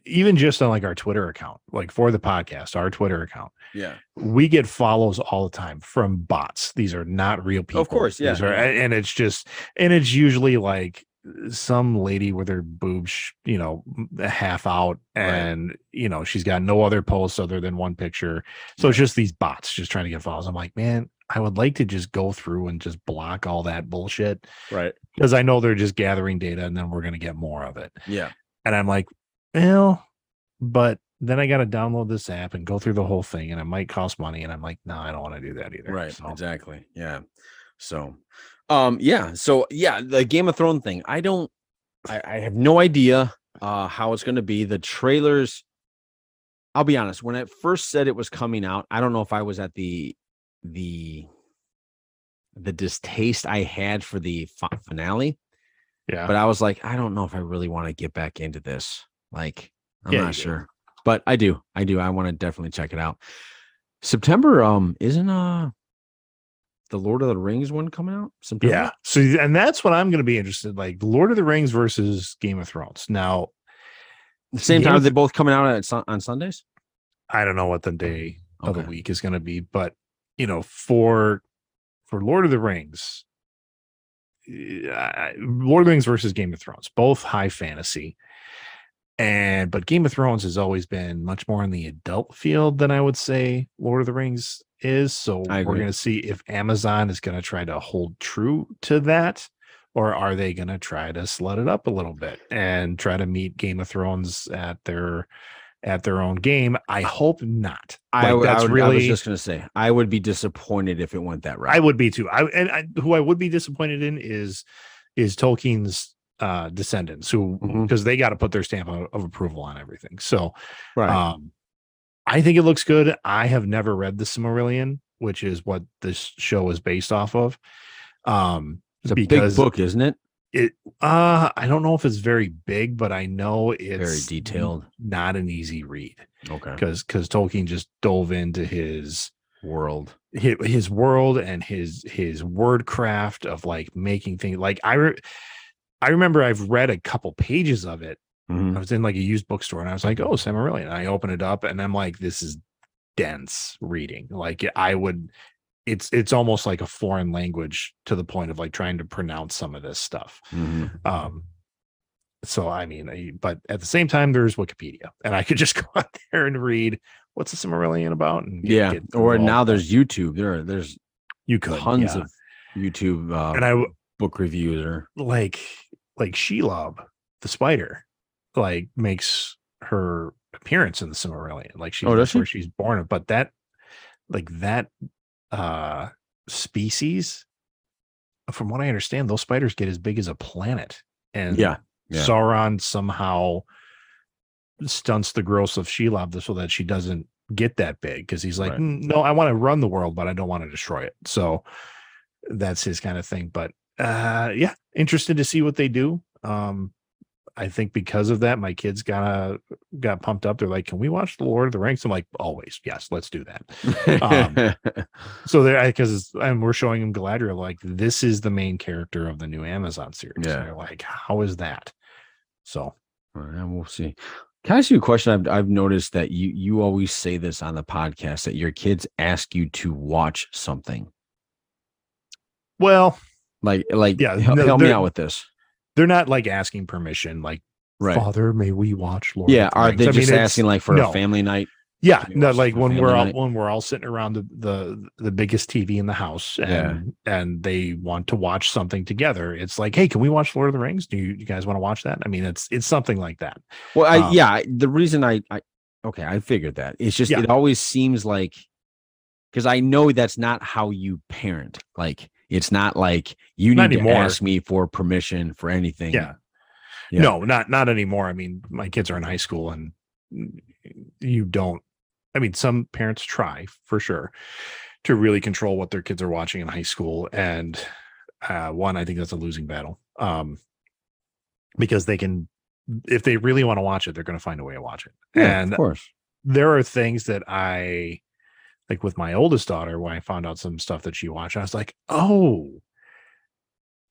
even just on like our Twitter account, like for the podcast, our Twitter account,
yeah,
we get follows all the time from bots. These are not real people.
Of course, yeah,
These are- and it's just, and it's usually like some lady with her boobs, you know, half out,
Right.
and you know, she's got no other posts other than one picture. So it's just these bots just trying to get follows. I'm like, man, I would like to just go through and just block all that bullshit
right,
because I know they're just gathering data and then we're going to get more of it.
yeah,
And I'm like, well, but then I got to download this app and go through the whole thing, and it might cost money. And I'm like, no, I don't want to do that either.
right,
So,
exactly, yeah. So, um, yeah, so yeah, the Game of Thrones thing. I don't, I, I have no idea uh how it's going to be. The trailers. I'll be honest. When it first said it was coming out, I don't know if I was at the the the distaste I had for the finale,
yeah.
but I was like, I don't know if I really want to get back into this. Like, I'm
Yeah,
not sure, but I do. I do. I want to definitely check it out. September, um, isn't uh the Lord of the Rings one coming out? September?
yeah. So, and that's what I'm going to be interested. Like Lord of the Rings versus Game of Thrones. Now,
The same time
of-
are they both coming out at, on Sundays?
I don't know what the day of the week is going to be. But you know, for for Lord of the Rings, uh, Lord of the Rings versus Game of Thrones, both high fantasy. And but Game of Thrones has always been much more in the adult field than I would say Lord of the Rings is. So we're going to see if Amazon is going to try to hold true to that, or are they going to try to slut it up a little bit and try to meet Game of Thrones at their at their own game? I hope not.
I,
Like,
would- I
that's
would- I was
really
just gonna say I would be disappointed if it went that route.
I would be too. I and I, who I would be disappointed in is is Tolkien's uh descendants who
Mhm.
because they got to put their stamp of, of approval on everything. So
right.
um I think it looks good. I have never read the Silmarillion, which is what this show is based off of. Um
it's a big book, isn't it?
it uh I don't know if it's very big, but I know it's
Very detailed.
not an easy read
Okay.
because because Tolkien just dove into his
World.
his, his world and his his word craft of like making things like I re- I remember I've read a couple pages of it.
Mhm.
I was in like a used bookstore and I was like, oh, Silmarillion. And I open it up and I'm like, this is dense reading. Like I would it's it's almost like a foreign language to the point of like trying to pronounce some of this stuff.
Mhm.
Um so I mean, I- but at the same time, there's Wikipedia, and I could just go out there and read what's the Silmarillion about. And get-
Yeah.
get
Or now there's YouTube. There, there's
you could
tons
yeah.
of YouTube uh,
and I
book reviews or
like like Shelob, the spider, like makes her appearance in the Silmarillion. Like she,
Oh,
that's where
she?
she's born. But that, like that, uh, species, from what I understand, those spiders get as big as a planet, and
yeah. yeah.
Sauron somehow stunts the growth of Shelob so that she doesn't get that big because he's like,
Right.
"Mm, no, I want to run the world, but I don't want to destroy it. So that's his kind of thing. But uh yeah, interested to see what they do. Um I think because of that, my kids got got pumped up. They're like, "Can we watch the Lord of the Rings?" I'm like, "Always, yes, let's do that." um, So they're because and we're showing them Galadriel, like this is the main character of the new Amazon series. And
Yeah.
they're like, "How is that?" So
right, we'll see. Can I ask you a question? I've I've noticed that you you always say this on the podcast that your kids ask you to watch something.
well,
Like like
Yeah,
hel-
no,
help me out with this.
they're not like asking permission, like
Right.
Father, may we watch Lord?
yeah.
of the
Are
Rings?"
they
I mean,
just
it's-
asking like for
no.
a family night?
Yeah, no, like when we're all
night?
when we're all sitting around the the, the biggest TV in the house and
Yeah.
and they want to watch something together. It's like, hey, can we watch Lord of the Rings? Do you, you guys want to watch that? I mean, it's it's something like that.
Well, I
Um,
yeah. The reason I I okay, I figured that it's just
Yeah.
it always seems like because I know that's not how you parent. Like it's not like you
Not
need to ask me for permission for anything.
Yeah.
Yeah.
No, not not anymore. I mean, my kids are in high school and you don't I mean, some parents try for sure to really control what their kids are watching in high school and uh one I think that's a losing battle. Um because they can if they really want to watch it, they're going to find a way to watch it.
Yeah,
and
of course.
there are things that I like with my oldest daughter when I found out some stuff that she watched, I was like, "Oh,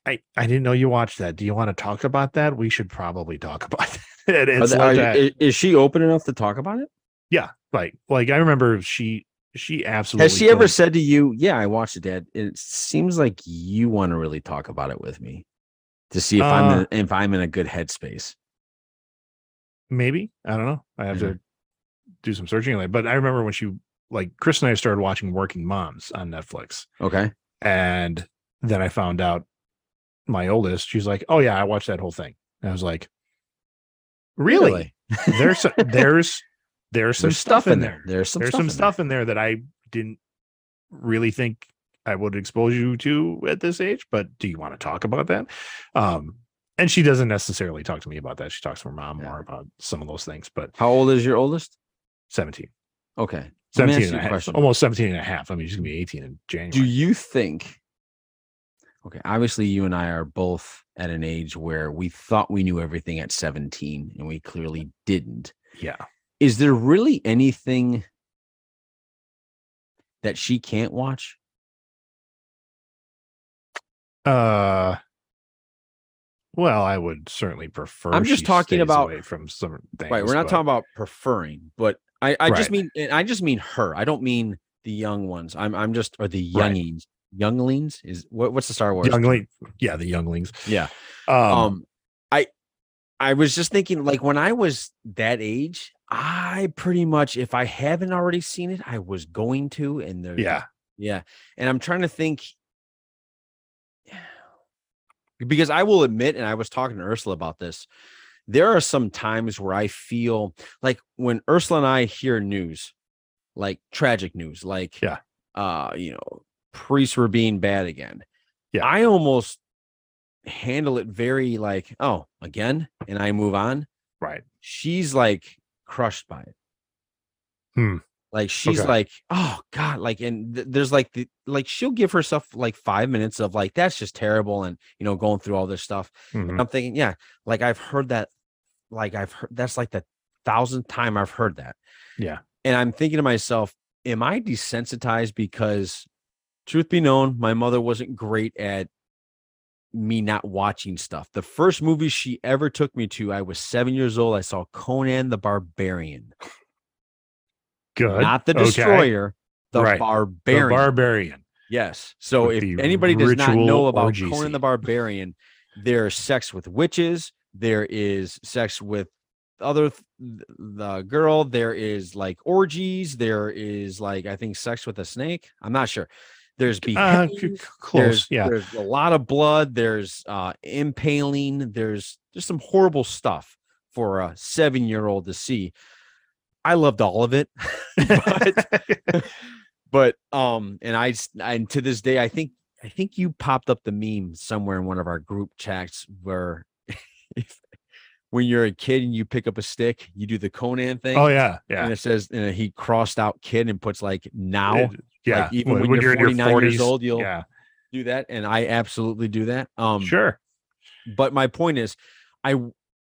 I I didn't know you watched that. Do you want to talk about that? We should probably talk about that." And
Are
like
are- is she open enough to talk about it?
yeah, like like I remember she she absolutely
Has she ever said to you, "Yeah, I watched it, Dad"? It seems like you want to really talk about it with me to see if
Uh,
I'm in, if I'm in a good headspace.
maybe I don't know. I have
Yeah.
to do some searching but I remember when she like Chris and I started watching Working Moms on Netflix.
Okay.
And then I found out my oldest, she's like, Oh yeah, I watched that whole thing. And I was like, Really? There's there's there's
There's
some stuff in there.
There's some
There's
stuff
some
in
stuff in there that I didn't really think I would expose you to at this age, but do you want to talk about that? Um and she doesn't necessarily talk to me about that. She talks to her mom
Yeah.
more about some of those things, but
How old is your oldest?
17.
Okay. Let
17 and a
a
half.
question.
Almost 17 and a half. I mean, she's gonna be 18 in January.
Do you think? Okay, obviously, you and I are both at an age where we thought we knew everything at 17, and we clearly didn't.
yeah.
Is there really anything that she can't watch?
Uh, well, I would certainly prefer.
I'm just
she
talking
stays
about-
away from some things.
right. We're not
but-
talking about preferring, but I, I just mean and I just mean her. I don't mean the young ones. I'm I'm just or the
Right.
youngings. Younglings is what, what's the Star Wars?
Youngling, yeah, the younglings.
Yeah.
Um,
Um, I I was just thinking like when I was that age, I pretty much if I haven't already seen it, I was going to, and there,
yeah,
yeah, and I'm trying to think because I will admit, and I was talking to Ursula about this. There are some times where I feel like when Ursula and I hear news, like tragic news, like
Yeah.
uh, you know, priests were being bad again.
Yeah.
I almost handle it very like, oh, again, and I move on.
right.
She's like crushed by it.
Hmm.
Like she's
Okay.
like, oh God, like, and th- there's like the like she'll give herself like five minutes of like that's just terrible, and you know, going through all this stuff.
Mhm.
I'm thinking, yeah, like I've heard that, like I've heard that's like the thousandth time I've heard that.
Yeah.
And I'm thinking to myself, am I desensitized because truth be known, my mother wasn't great at me not watching stuff. The first movie she ever took me to, I was seven years old. I saw Conan the Barbarian,
Good.
not the
Okay.
destroyer, the
Right. The
barbarian.
barbarian.
Yes. So
With
if anybody does not know about Conan the. Barbarian, there's sex with witches. There is sex with other th- the girl. There is like orgies. There is like I think sex with a snake. I'm not sure. There's
Uh, close.
There's,
yeah.
There's a lot of blood. There's uh impaling. There's just some horrible stuff for a seven year old to see. I loved all of it. but but um and i and to this day I think I think you popped up the meme somewhere in one of our group chats where if, when you're a kid and you pick up a stick, you do the Conan thing.
oh yeah. Yeah.
And it says and he crossed out kid and puts like now
It- yeah.
even when you're 49 years old, you'll-
yeah.
do that and I absolutely do that. Um
sure.
but my point is I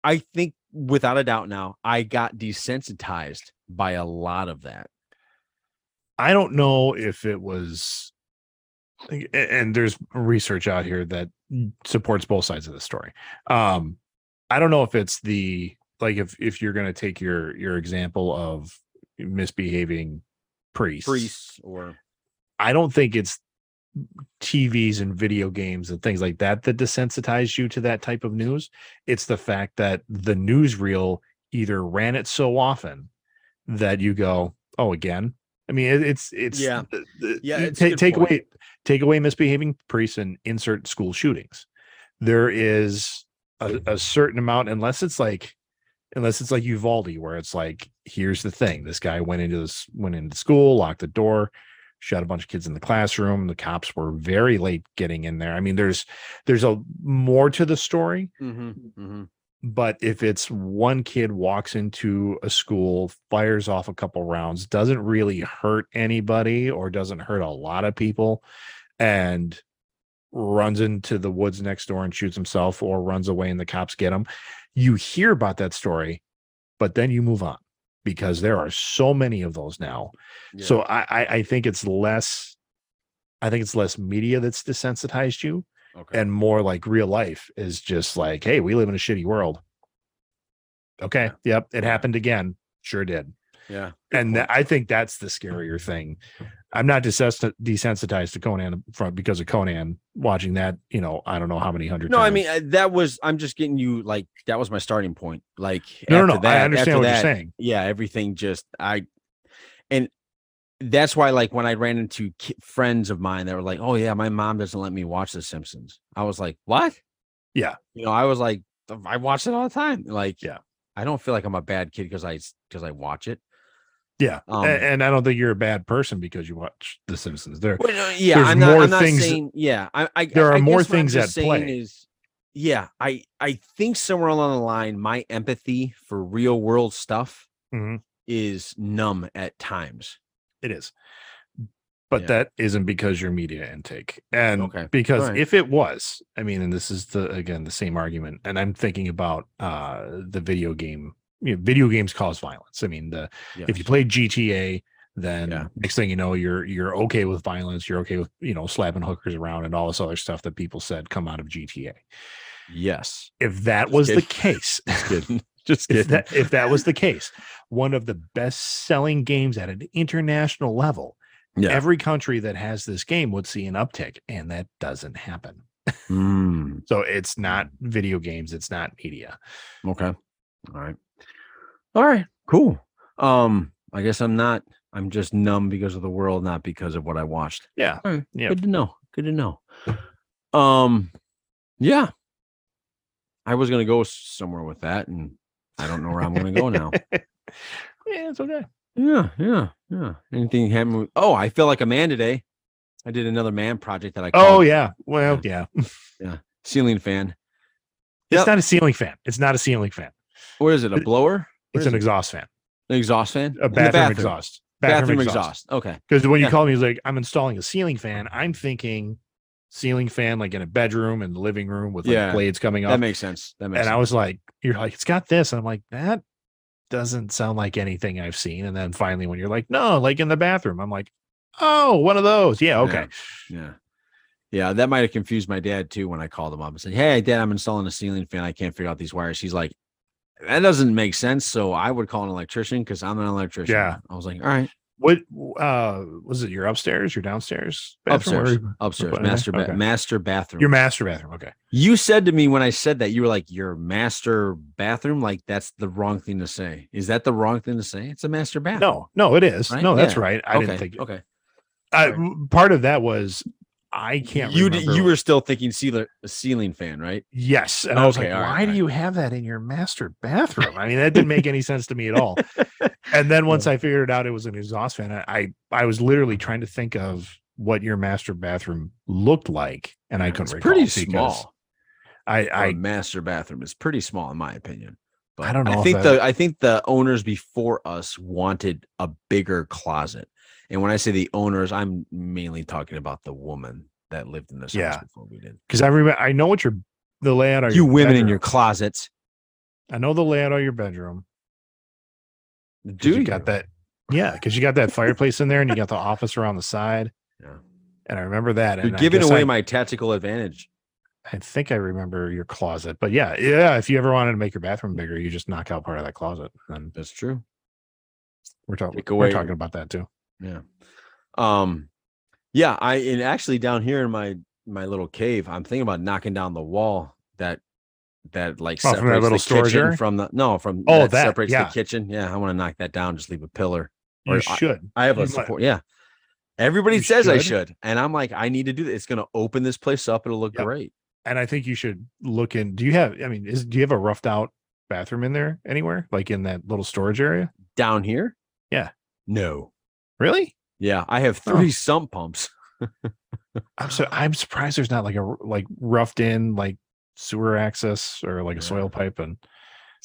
I think without a doubt now I got desensitized by a lot of that.
I don't know if it was, and there's research out here that supports both sides of the story. Um, I don't know if it's the like if if you're going to take your your example of misbehaving priests,
Priests or
I don't think it's TVs and video games and things like that that desensitize you to that type of news. It's the fact that the newsreel either ran it so often that you go, "Oh, again." I mean, it, it's it's
Yeah. Yeah, it's
take take
point.
away take away misbehaving priests and insert school shootings. There is a, a certain amount, unless it's like unless it's like Uvalde, where it's like, here's the thing: this guy went into this went into school, locked the door, shot a bunch of kids in the classroom. The cops were very late getting in there. I mean, there's there's a more to the story,
Mm-hmm,
but if it's one kid walks into a school, fires off a couple rounds, doesn't really hurt anybody or doesn't hurt a lot of people, and runs into the woods next door and shoots himself or runs away and the cops get him, you hear about that story, but then you move on because there are so many of those now. So I, I I think it's less I think it's less media that's desensitized you
okay.
and more like real life is just like, hey, we live in a shitty world. Okay. Yep. It happened again. Sure did.
Yeah.
And tha- I think that's the scarier thing. I'm not desensitized to Conan from because of Conan watching that, you know, I don't know how many hundred
No, I mean uh, that was I'm just getting you like that was my starting point. Like
no, no, no. I
that-
understand what
that,
you're saying.
Yeah, everything just I and that's why like when I ran into friends of mine that were like, "Oh yeah, my mom doesn't let me watch The Simpsons." I was like, "What?"
Yeah.
You know, I was like, I watch it all the time. Like,
Yeah.
I don't feel like I'm a bad kid because I because I watch it.
Yeah.
Um,
A- and, I don't think you're a bad person because you watch The Simpsons. There,
Well, yeah, I'm not.
more
I'm not
things-
saying. Yeah, I. I
There
I
are more things at play.
Is yeah, I I think somewhere along the line, my empathy for real world stuff
Mhm.
is numb at times.
It is. But
Yeah.
that isn't because your media intake. And
Okay.
because if it was, I mean, and this is the again the same argument, and I'm thinking about uh the video game, you know, video games cause violence. I mean, the if you
Yes.
play GTA, then
Yeah.
next thing you know, you're you're okay with violence, you're okay with you know slapping hookers around and all this other stuff that people said come out of GTA.
yes,
If that
Just
was the case,
Just kidding.
Just if that, if that was the case, one of the best selling games at an international level,
Yeah.
every country that has this game would see an uptick, and that doesn't happen.
Mm,
So it's not video games, it's not media.
okay. All right. All right. Cool. Um, I guess I'm not. I'm just numb because of the world, not because of what I watched.
Yeah.
All right.
Yep.
Good to know. Good to know. Um, yeah. I was gonna go somewhere with that, and I don't know where I'm gonna go now.
Yeah, it's okay.
Yeah, yeah, yeah. Anything happen? With, oh, I feel like a man today. I did another man project that I
Oh yeah. Well, yeah. Yeah.
Ceiling fan.
It's
Yep.
not a ceiling fan. It's not a ceiling fan.
What is it? A
It-
blower?
It's an
it?
exhaust fan.
An exhaust fan?
A
the
bathroom, exhaust.
Bathroom, exhaust. Okay.
Because when you
Yeah.
call me, he's like, I'm installing a ceiling fan. I'm thinking ceiling fan like in a bedroom and the living room with like
Yeah,
blades coming up.
That makes sense. That makes
And
sense.
I was like, You're like, it's got this. And I'm like, that doesn't sound like anything I've seen. And then finally, when you're like, no, like in the bathroom, I'm like, oh, one of those. Yeah, okay.
Yeah. Yeah, that might have confused my dad too when I called him up and said, Hey, dad, I'm installing a ceiling fan. I can't figure out these wires. He's like, That doesn't make sense. So I would call an electrician because I'm an electrician.
Yeah.
I was like, All right,
What uh was it? Your upstairs, your downstairs, bathroom,
upstairs,
or
upstairs, master, ba-
Okay.
master bathroom.
your master bathroom? Okay.
You said to me when I said that, you were like, your master bathroom? Like, that's the wrong thing to say. Is that the wrong thing to say? It's a master bathroom.
No, no, it is.
Right?
No, that's
Yeah.
right. I
okay.
didn't think.
Okay.
I, part of that was I can't.
You d-
remember.
you were still thinking ceiling, a ceiling fan, right?
Yes. And I was like, why
all
do
right.
you have that in your master bathroom? I mean, that didn't make any sense to me at all. And then once I figured it out it was an exhaust fan, I, I was literally trying to think of what your master bathroom looked like, and I
Yeah,
couldn't
it's pretty small.
I
I master bathroom is pretty small in my opinion. But
I don't know
I think
I-
the I think the owners before us wanted a bigger closet. And when I say the owners, I'm mainly talking about the woman that lived in this
Yeah.
house before we did.
because I remember I know what your the layout of
You women in your closets.
I know the layout of your bedroom.
Do
you got that? Yeah, because you got that fireplace in there, and you got the office around the side.
Yeah.
And I remember that.
You're
and
giving away
I-
my tactical advantage.
I think I remember your closet, but yeah, yeah. If you ever wanted to make your bathroom bigger, you just knock out part of that closet, and
That's true.
we're talking. We're talking about that too.
Yeah. Um yeah, I and actually down here in my my little cave, I'm thinking about knocking down the wall that that like
Oh, from
separates
little
the
storage
kitchen
area?
from the no from
Oh, that,
separates
yeah.
the kitchen. Yeah, I want to knock that down, just leave a pillar.
You
Or I-
should.
I have
You
a
might-
support. Yeah. Everybody
You
says I
should.
should. And I'm like, I need to do this. It's gonna open this place up. It'll look
Yep.
great.
and I think you should look in. Do you have? I mean, is do you have a roughed out bathroom in there anywhere, like in that little storage area?
Down here?
Yeah.
No.
Really?
Yeah. I have
Oh.
three sump pumps.
I'm so I'm surprised there's not like a like roughed in like sewer access or like a soil pipe and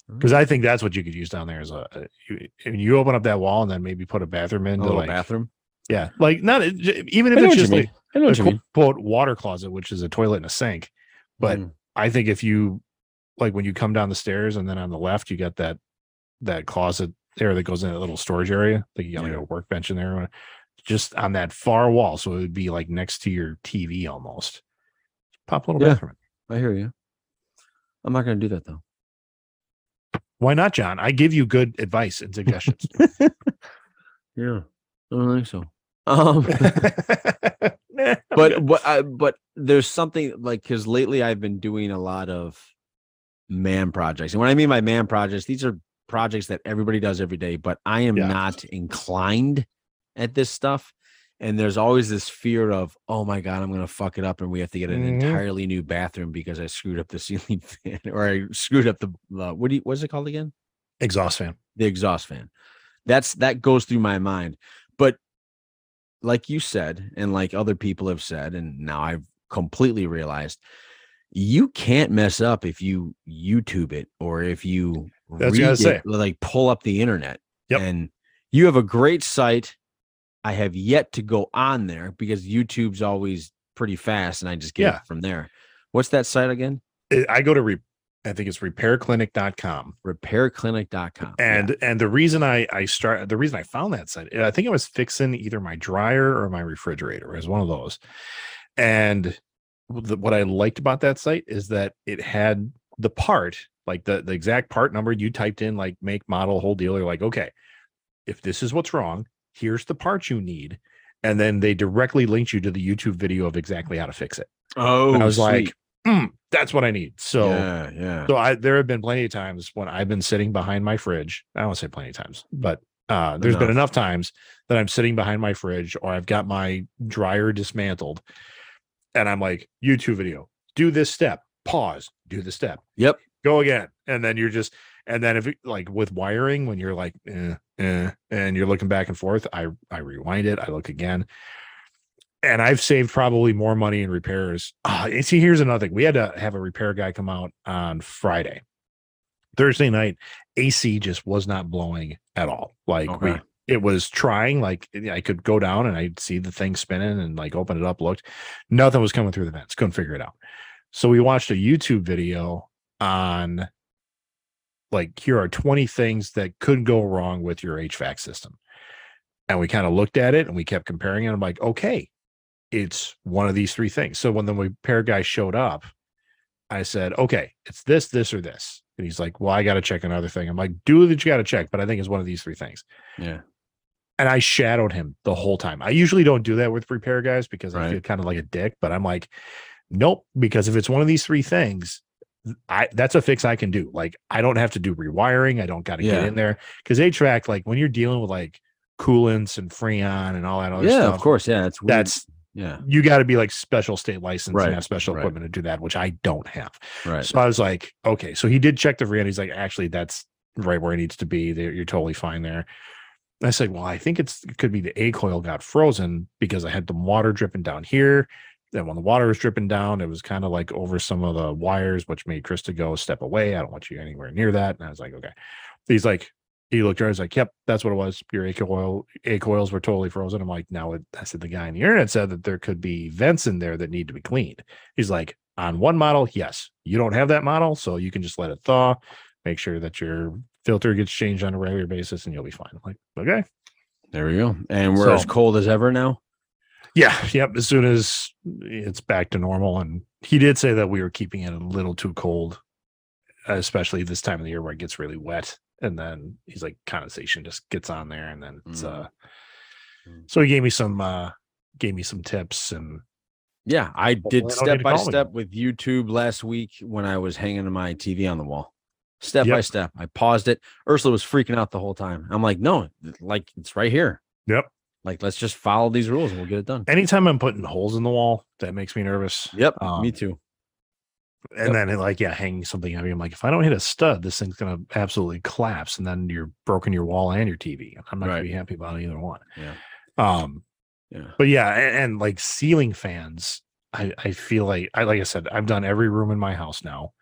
because I think that's what you could use down there is a, a you, and you open up that wall and then maybe put a bathroom in
a
to
little
like
bathroom.
yeah like not even if it's just like a
what you
quote,
mean.
quote water closet which is a toilet and a sink but
Mm.
I think if you like when you come down the stairs and then on the left you got that that closet there that goes in that little storage area like you got like a workbench in there just on that far wall so it would be like next to your TV almost pop a little
Yeah.
bathroom
I hear you. I'm not gonna do that though.
why not John I give you good advice and suggestions
Yeah. I don't think so. Um but but I, but there's something like because lately I've been doing a lot of man projects, and what I mean by man projects, these are projects that everybody does every day, but I am
Yeah.
not inclined at this stuff. And there's always this fear of, oh my god, I'm gonna fuck it up, and we have to get an
Mhm.
entirely new bathroom because I screwed up the ceiling fan, or I screwed up the uh, what do you what's it called again?
exhaust fan
the exhaust fan. That's that goes through my mind. But like you said, and like other people have said, and now I've completely realized you can't mess up if you YouTube it or if you
That's what I
it, like pull up the internet.
Yep.
And you have a great site. I have yet to go on there because YouTube's always pretty fast and I just get
Yeah.
it from there. What's that site again?
I- go to re- I think it's repairclinic.com
Repairclinic.com. Yeah.
and and the reason I I start the reason I found that site I think I was fixing either my dryer or my refrigerator it was one of those and the, what I liked about that site is that it had the part like the the exact part number you typed in, like make, model, whole deal. You're like, okay, if this is what's wrong, here's the part you need, and then they directly linked you to the YouTube video of exactly how to fix it.
Oh,
And I was like,
sweet.
"Hmm, that's what I need. So.
yeah, yeah.
So I there have been plenty of times when I've been sitting behind my fridge. I don't say plenty of times, but uh there's been
Enough.
enough times that I'm sitting behind my fridge or I've got my dryer dismantled and I'm like, YouTube video, do this step, pause, do the step,
Yep.
go again. And then you're just and then if it, like with wiring, when you're like, eh, eh, and you're looking back and forth, I I rewind it, I look again. And I've saved probably more money in repairs. Ah, see, here's another thing. We had to have a repair guy come out on Friday. Thursday night, AC just was not blowing at all. Like we
Okay.
It was trying, like eh, I could go down and I'd see the thing spinning and like open it up, looked. Nothing was coming through the vents. Couldn't figure it out. So we watched a YouTube video on like here are 20 things that could go wrong with your HVAC system. And we kind of looked at it and we kept comparing it. I'm like, okay, it's one of these three things. So when the repair guy showed up, I said, okay, it's this, this, or this. And he's like, well, I got to check another thing. I'm like, do that you got to check, but I think it's one of these three things.
yeah.
And I shadowed him the whole time. I usually don't do that with repair guys because I feel kind of like a dick, but I'm like, nope, because if it's one of these three things, I that's a fix I can do. Like I don't have to do rewiring. I don't got to
Yeah.
get in there because HVAC, like when you're dealing with like coolants and freon and all that other stuff,
Yeah,
stuff,
of course. Yeah, it's weird.
that's
yeah,
you got to be like special state license
Right,
and have special
right.
equipment to do that, which I don't have.
right.
So I was like, okay. So he did check the freon. He's like, actually, that's right where it needs to be. There, you're totally fine there. I said, well, I think it's it could be the A coil got frozen because I had the water dripping down here. Then when the water was dripping down, it was kind of like over some of the wires, which made Krista go step away. I don't want you anywhere near that. And I was like, okay. He's like, he looked around. He's like, yep, that's what it was. Your A coil, A coils were totally frozen. I'm like, now it, I said the guy on the internet said that there could be vents in there that need to be cleaned. He's like, on one model, yes, you don't have that model, so you can just let it thaw. Make sure that your filter gets changed on a regular basis, and you'll be fine. I'm like, okay,
There we go. And we're as cold as ever now.
yeah, yep. As soon as it's back to normal, and he did say that we were keeping it a little too cold, especially this time of the year where it gets really wet. And then he's like, condensation just gets on there, and then it's
Mm.
uh. So he gave me some uh gave me some tips and
Yeah, I did step by step with YouTube last week when I was hanging my TV on the wall. Step by step. I paused it. Ursula was freaking out the whole time. I'm like, no, like it's right here.
Yep.
Like, let's just follow these rules and we'll get it done.
anytime I'm putting holes in the wall, that makes me nervous.
Yep.
Um,
me too.
And
Yep.
then like, yeah, hanging something heavy. I'm like, if I don't hit a stud, this thing's gonna absolutely collapse, and then you're broken your wall and your TV. I'm not
Right.
gonna be happy about either one.
Yeah.
Um,
Yeah.
but yeah, and, and like ceiling fans, I I feel like I like I said, I've done every room in my house now.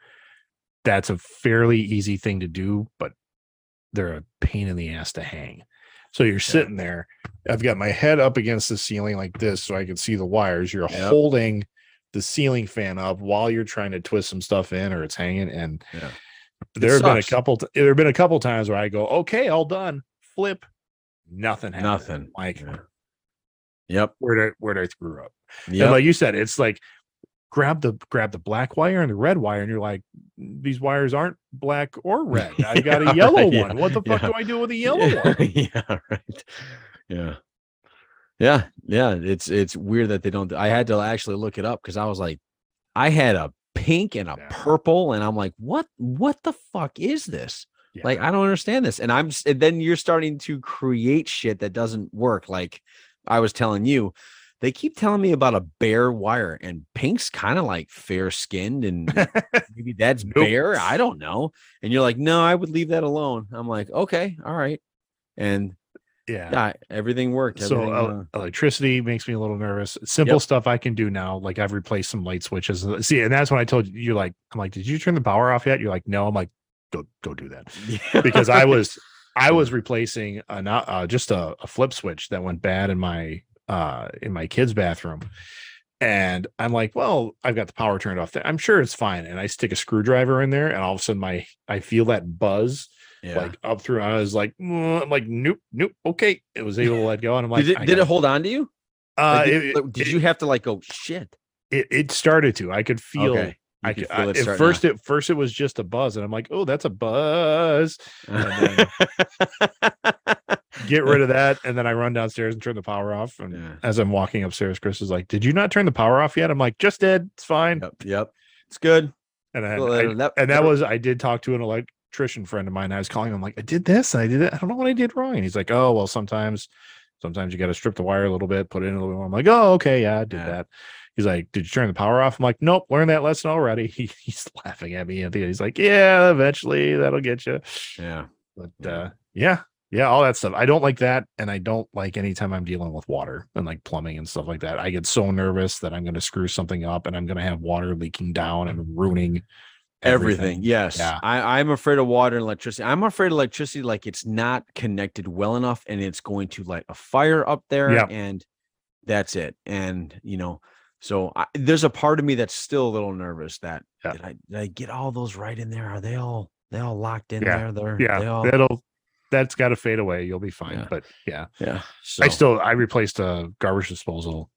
That's a fairly easy thing to do, but they're a pain in the ass to hang. So you're sitting there. I've got my head up against the ceiling like this, so I can see the wires. You're
Yep.
holding the ceiling fan up while you're trying to twist some stuff in, or it's hanging. And
Yeah.
there have been a couple. There have been a couple times where I go, "Okay, all done." Flip, nothing. happened.
Nothing.
Like
Yeah. Yep.
where did where did I screw up? And like you said, it's like grab the grab the black wire and the red wire, and you're like, these wires aren't black or red. I got a yellow
yeah,
one. What the fuck
yeah.
do I do with a yellow one?
yeah, right. Yeah. Yeah, yeah. It's it's weird that they don't. I had to actually look it up because I was like, I had a pink and a
Yeah.
purple, and I'm like, what? What the fuck is this? Like, I don't understand this. And I'm and then you're starting to create shit that doesn't work. Like I was telling you, they keep telling me about a bare wire, and pink's kind of like fair skinned, and maybe that's
Nope.
bare. I don't know. And you're like, no, I would leave that alone. I'm like, okay, all right. And
yeah.
yeah, everything worked.
So uh,
uh,
electricity makes me a little nervous. Simple
Yep.
stuff I can do now, like I've replaced some light switches. Uh, See, and that's when I told you, you're like, I'm like, did you turn the power off yet? You're like, no. I'm like, go go do that
yeah.
because I was I was replacing a not uh, just a, a flip switch that went bad in my uh in my kids' bathroom. And I'm like, well, I've got the power turned off. I'm sure it's fine. And I stick a screwdriver in there, and all of a sudden, my I feel that buzz
yeah.
like up through. I was like, "Mm," I'm like, nope, nope, okay. It was able to let go, and I'm like,
did it did it hold on to you?
Uh,
Like, did, like, did
it-
you have to like go shit?
It, it started to. I could feel
Okay.
I could,
feel
I-
it
at first at first it was just a buzz, and I'm like, oh, that's a buzz. Get rid of that, and then I run downstairs and turn the power off. And
Yeah.
as I'm walking upstairs, Chris is like, "Did you not turn the power off yet?" I'm like, "Just did. It's fine."
Yep. Yep. It's good.
And then
Well,
I-
uh, that-
and that was I did talk to an electrician friend of mine. I was calling him like, I did this, and I did it. I don't know what I did wrong. And he's like, Oh, well, sometimes, sometimes you got to strip the wire a little bit, put it in a little bit more. I'm like, Oh, okay, yeah, I did
Yeah.
that. He's like, Did you turn the power off? I'm like, Nope, learned that lesson already. He, he's laughing at me. At the end. He's like, Yeah, eventually that'll get you.
Yeah.
But uh, yeah, yeah, all that stuff. I don't like that, and I don't like anytime I'm dealing with water and like plumbing and stuff like that. I get so nervous that I'm going to screw something up and I'm going to have water leaking down and ruining
Everything. Yes.
Yeah.
I, I'm afraid of water and electricity. I'm afraid of electricity like it's not connected well enough and it's going to light a fire up there
Yeah.
and that's it. And you know, so I, there's a part of me that's still a little nervous that
Yeah.
did, I, did I get all those right in there? Are they all they all locked in
Yeah.
there? They're
Yeah,
they all
that'll that's got to fade away. You'll be fine.
Yeah.
But yeah,
yeah. So
I still I replaced a garbage disposal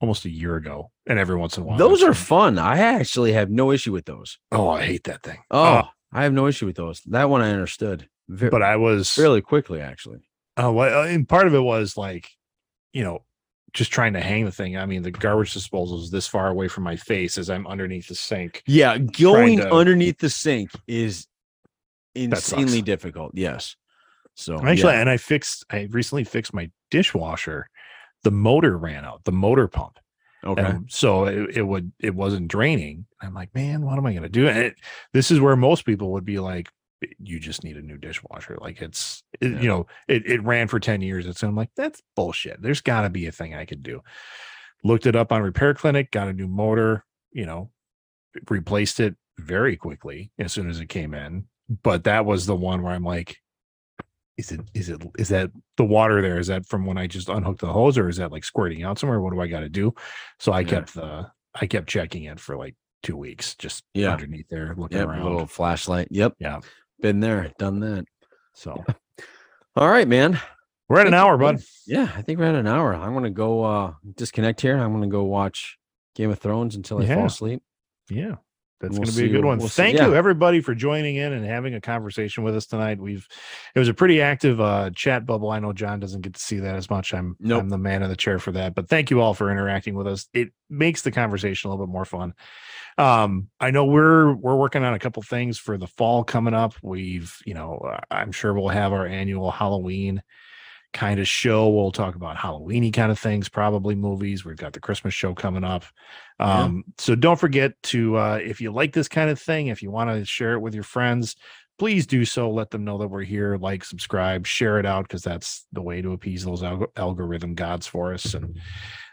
almost a year ago, and every once in a while,
those are fun. I actually have no issue with those.
Oh, I hate that thing.
Oh, oh, I have no issue with those. That one I understood. Ve-
but I was
fairly quickly actually.
Oh, well, uh, and part of it was like, you know, just trying to hang the thing. I mean, the garbage disposal is this far away from my face as I'm underneath the sink.
Yeah, going
to-
underneath the sink is insanely difficult. Yes. So
Actually,
yeah.
and I fixed, I recently fixed my dishwasher. The motor ran out, the motor pump.
okay.
And so it, it would, it wasn't draining. I'm like, man, what am I going to do? And it, this is where most people would be like, you just need a new dishwasher. Like it's, it,
Yeah.
you know, it, it ran for 10 years. It's, I'm like, that's bullshit. There's got to be a thing I could do. Looked it up on Repair Clinic, got a new motor, you know, replaced it very quickly as soon as it came in. But that was the one where I'm like, is it, is it, is that the water there? Is that from when I just unhooked the hose or is that like squirting out somewhere? What do I got to do? So I
Yeah.
kept the, I kept checking it for like two weeks, just
Yeah.
underneath there, looking
Yep,
around.
little flashlight. Yep.
Yeah.
Been there, done that.
So
All right, man.
we're at an hour, bud.
Yeah, I think we're at an hour. I'm gonna go uh disconnect here. I'm gonna go watch Game of Thrones until I fall asleep.
Yeah. That's
We'll
going to be a
see-
good one.
we'll see-
Thank
yeah.
you everybody for joining in and having a conversation with us tonight. We've it was a pretty active uh chat bubble. I know John doesn't get to see that as much. I'm
Nope.
I'm the man in the chair for that. But thank you all for interacting with us. It makes the conversation a little bit more fun. Um I know we're we're working on a couple things for the fall coming up. We've, you know, uh, I'm sure we'll have our annual Halloween kind of show. We'll talk about Halloweeny kind of things, probably movies. We've got the Christmas show coming up.
Yeah.
Um, so don't forget to uh if you like this kind of thing, if you want to share it with your friends, please do so. Let them know that we're here, like, subscribe, share it out, because that's the way to appease those alg- algorithm gods for us. And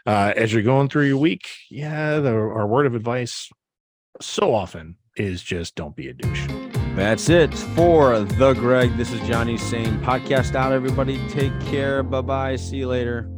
uh as you're going through your week, yeah, the, our word of advice so often is just don't be a douche.
That's it for the Greg. This is Johnny saying podcast out, everybody. Take care. Bye bye. See you later.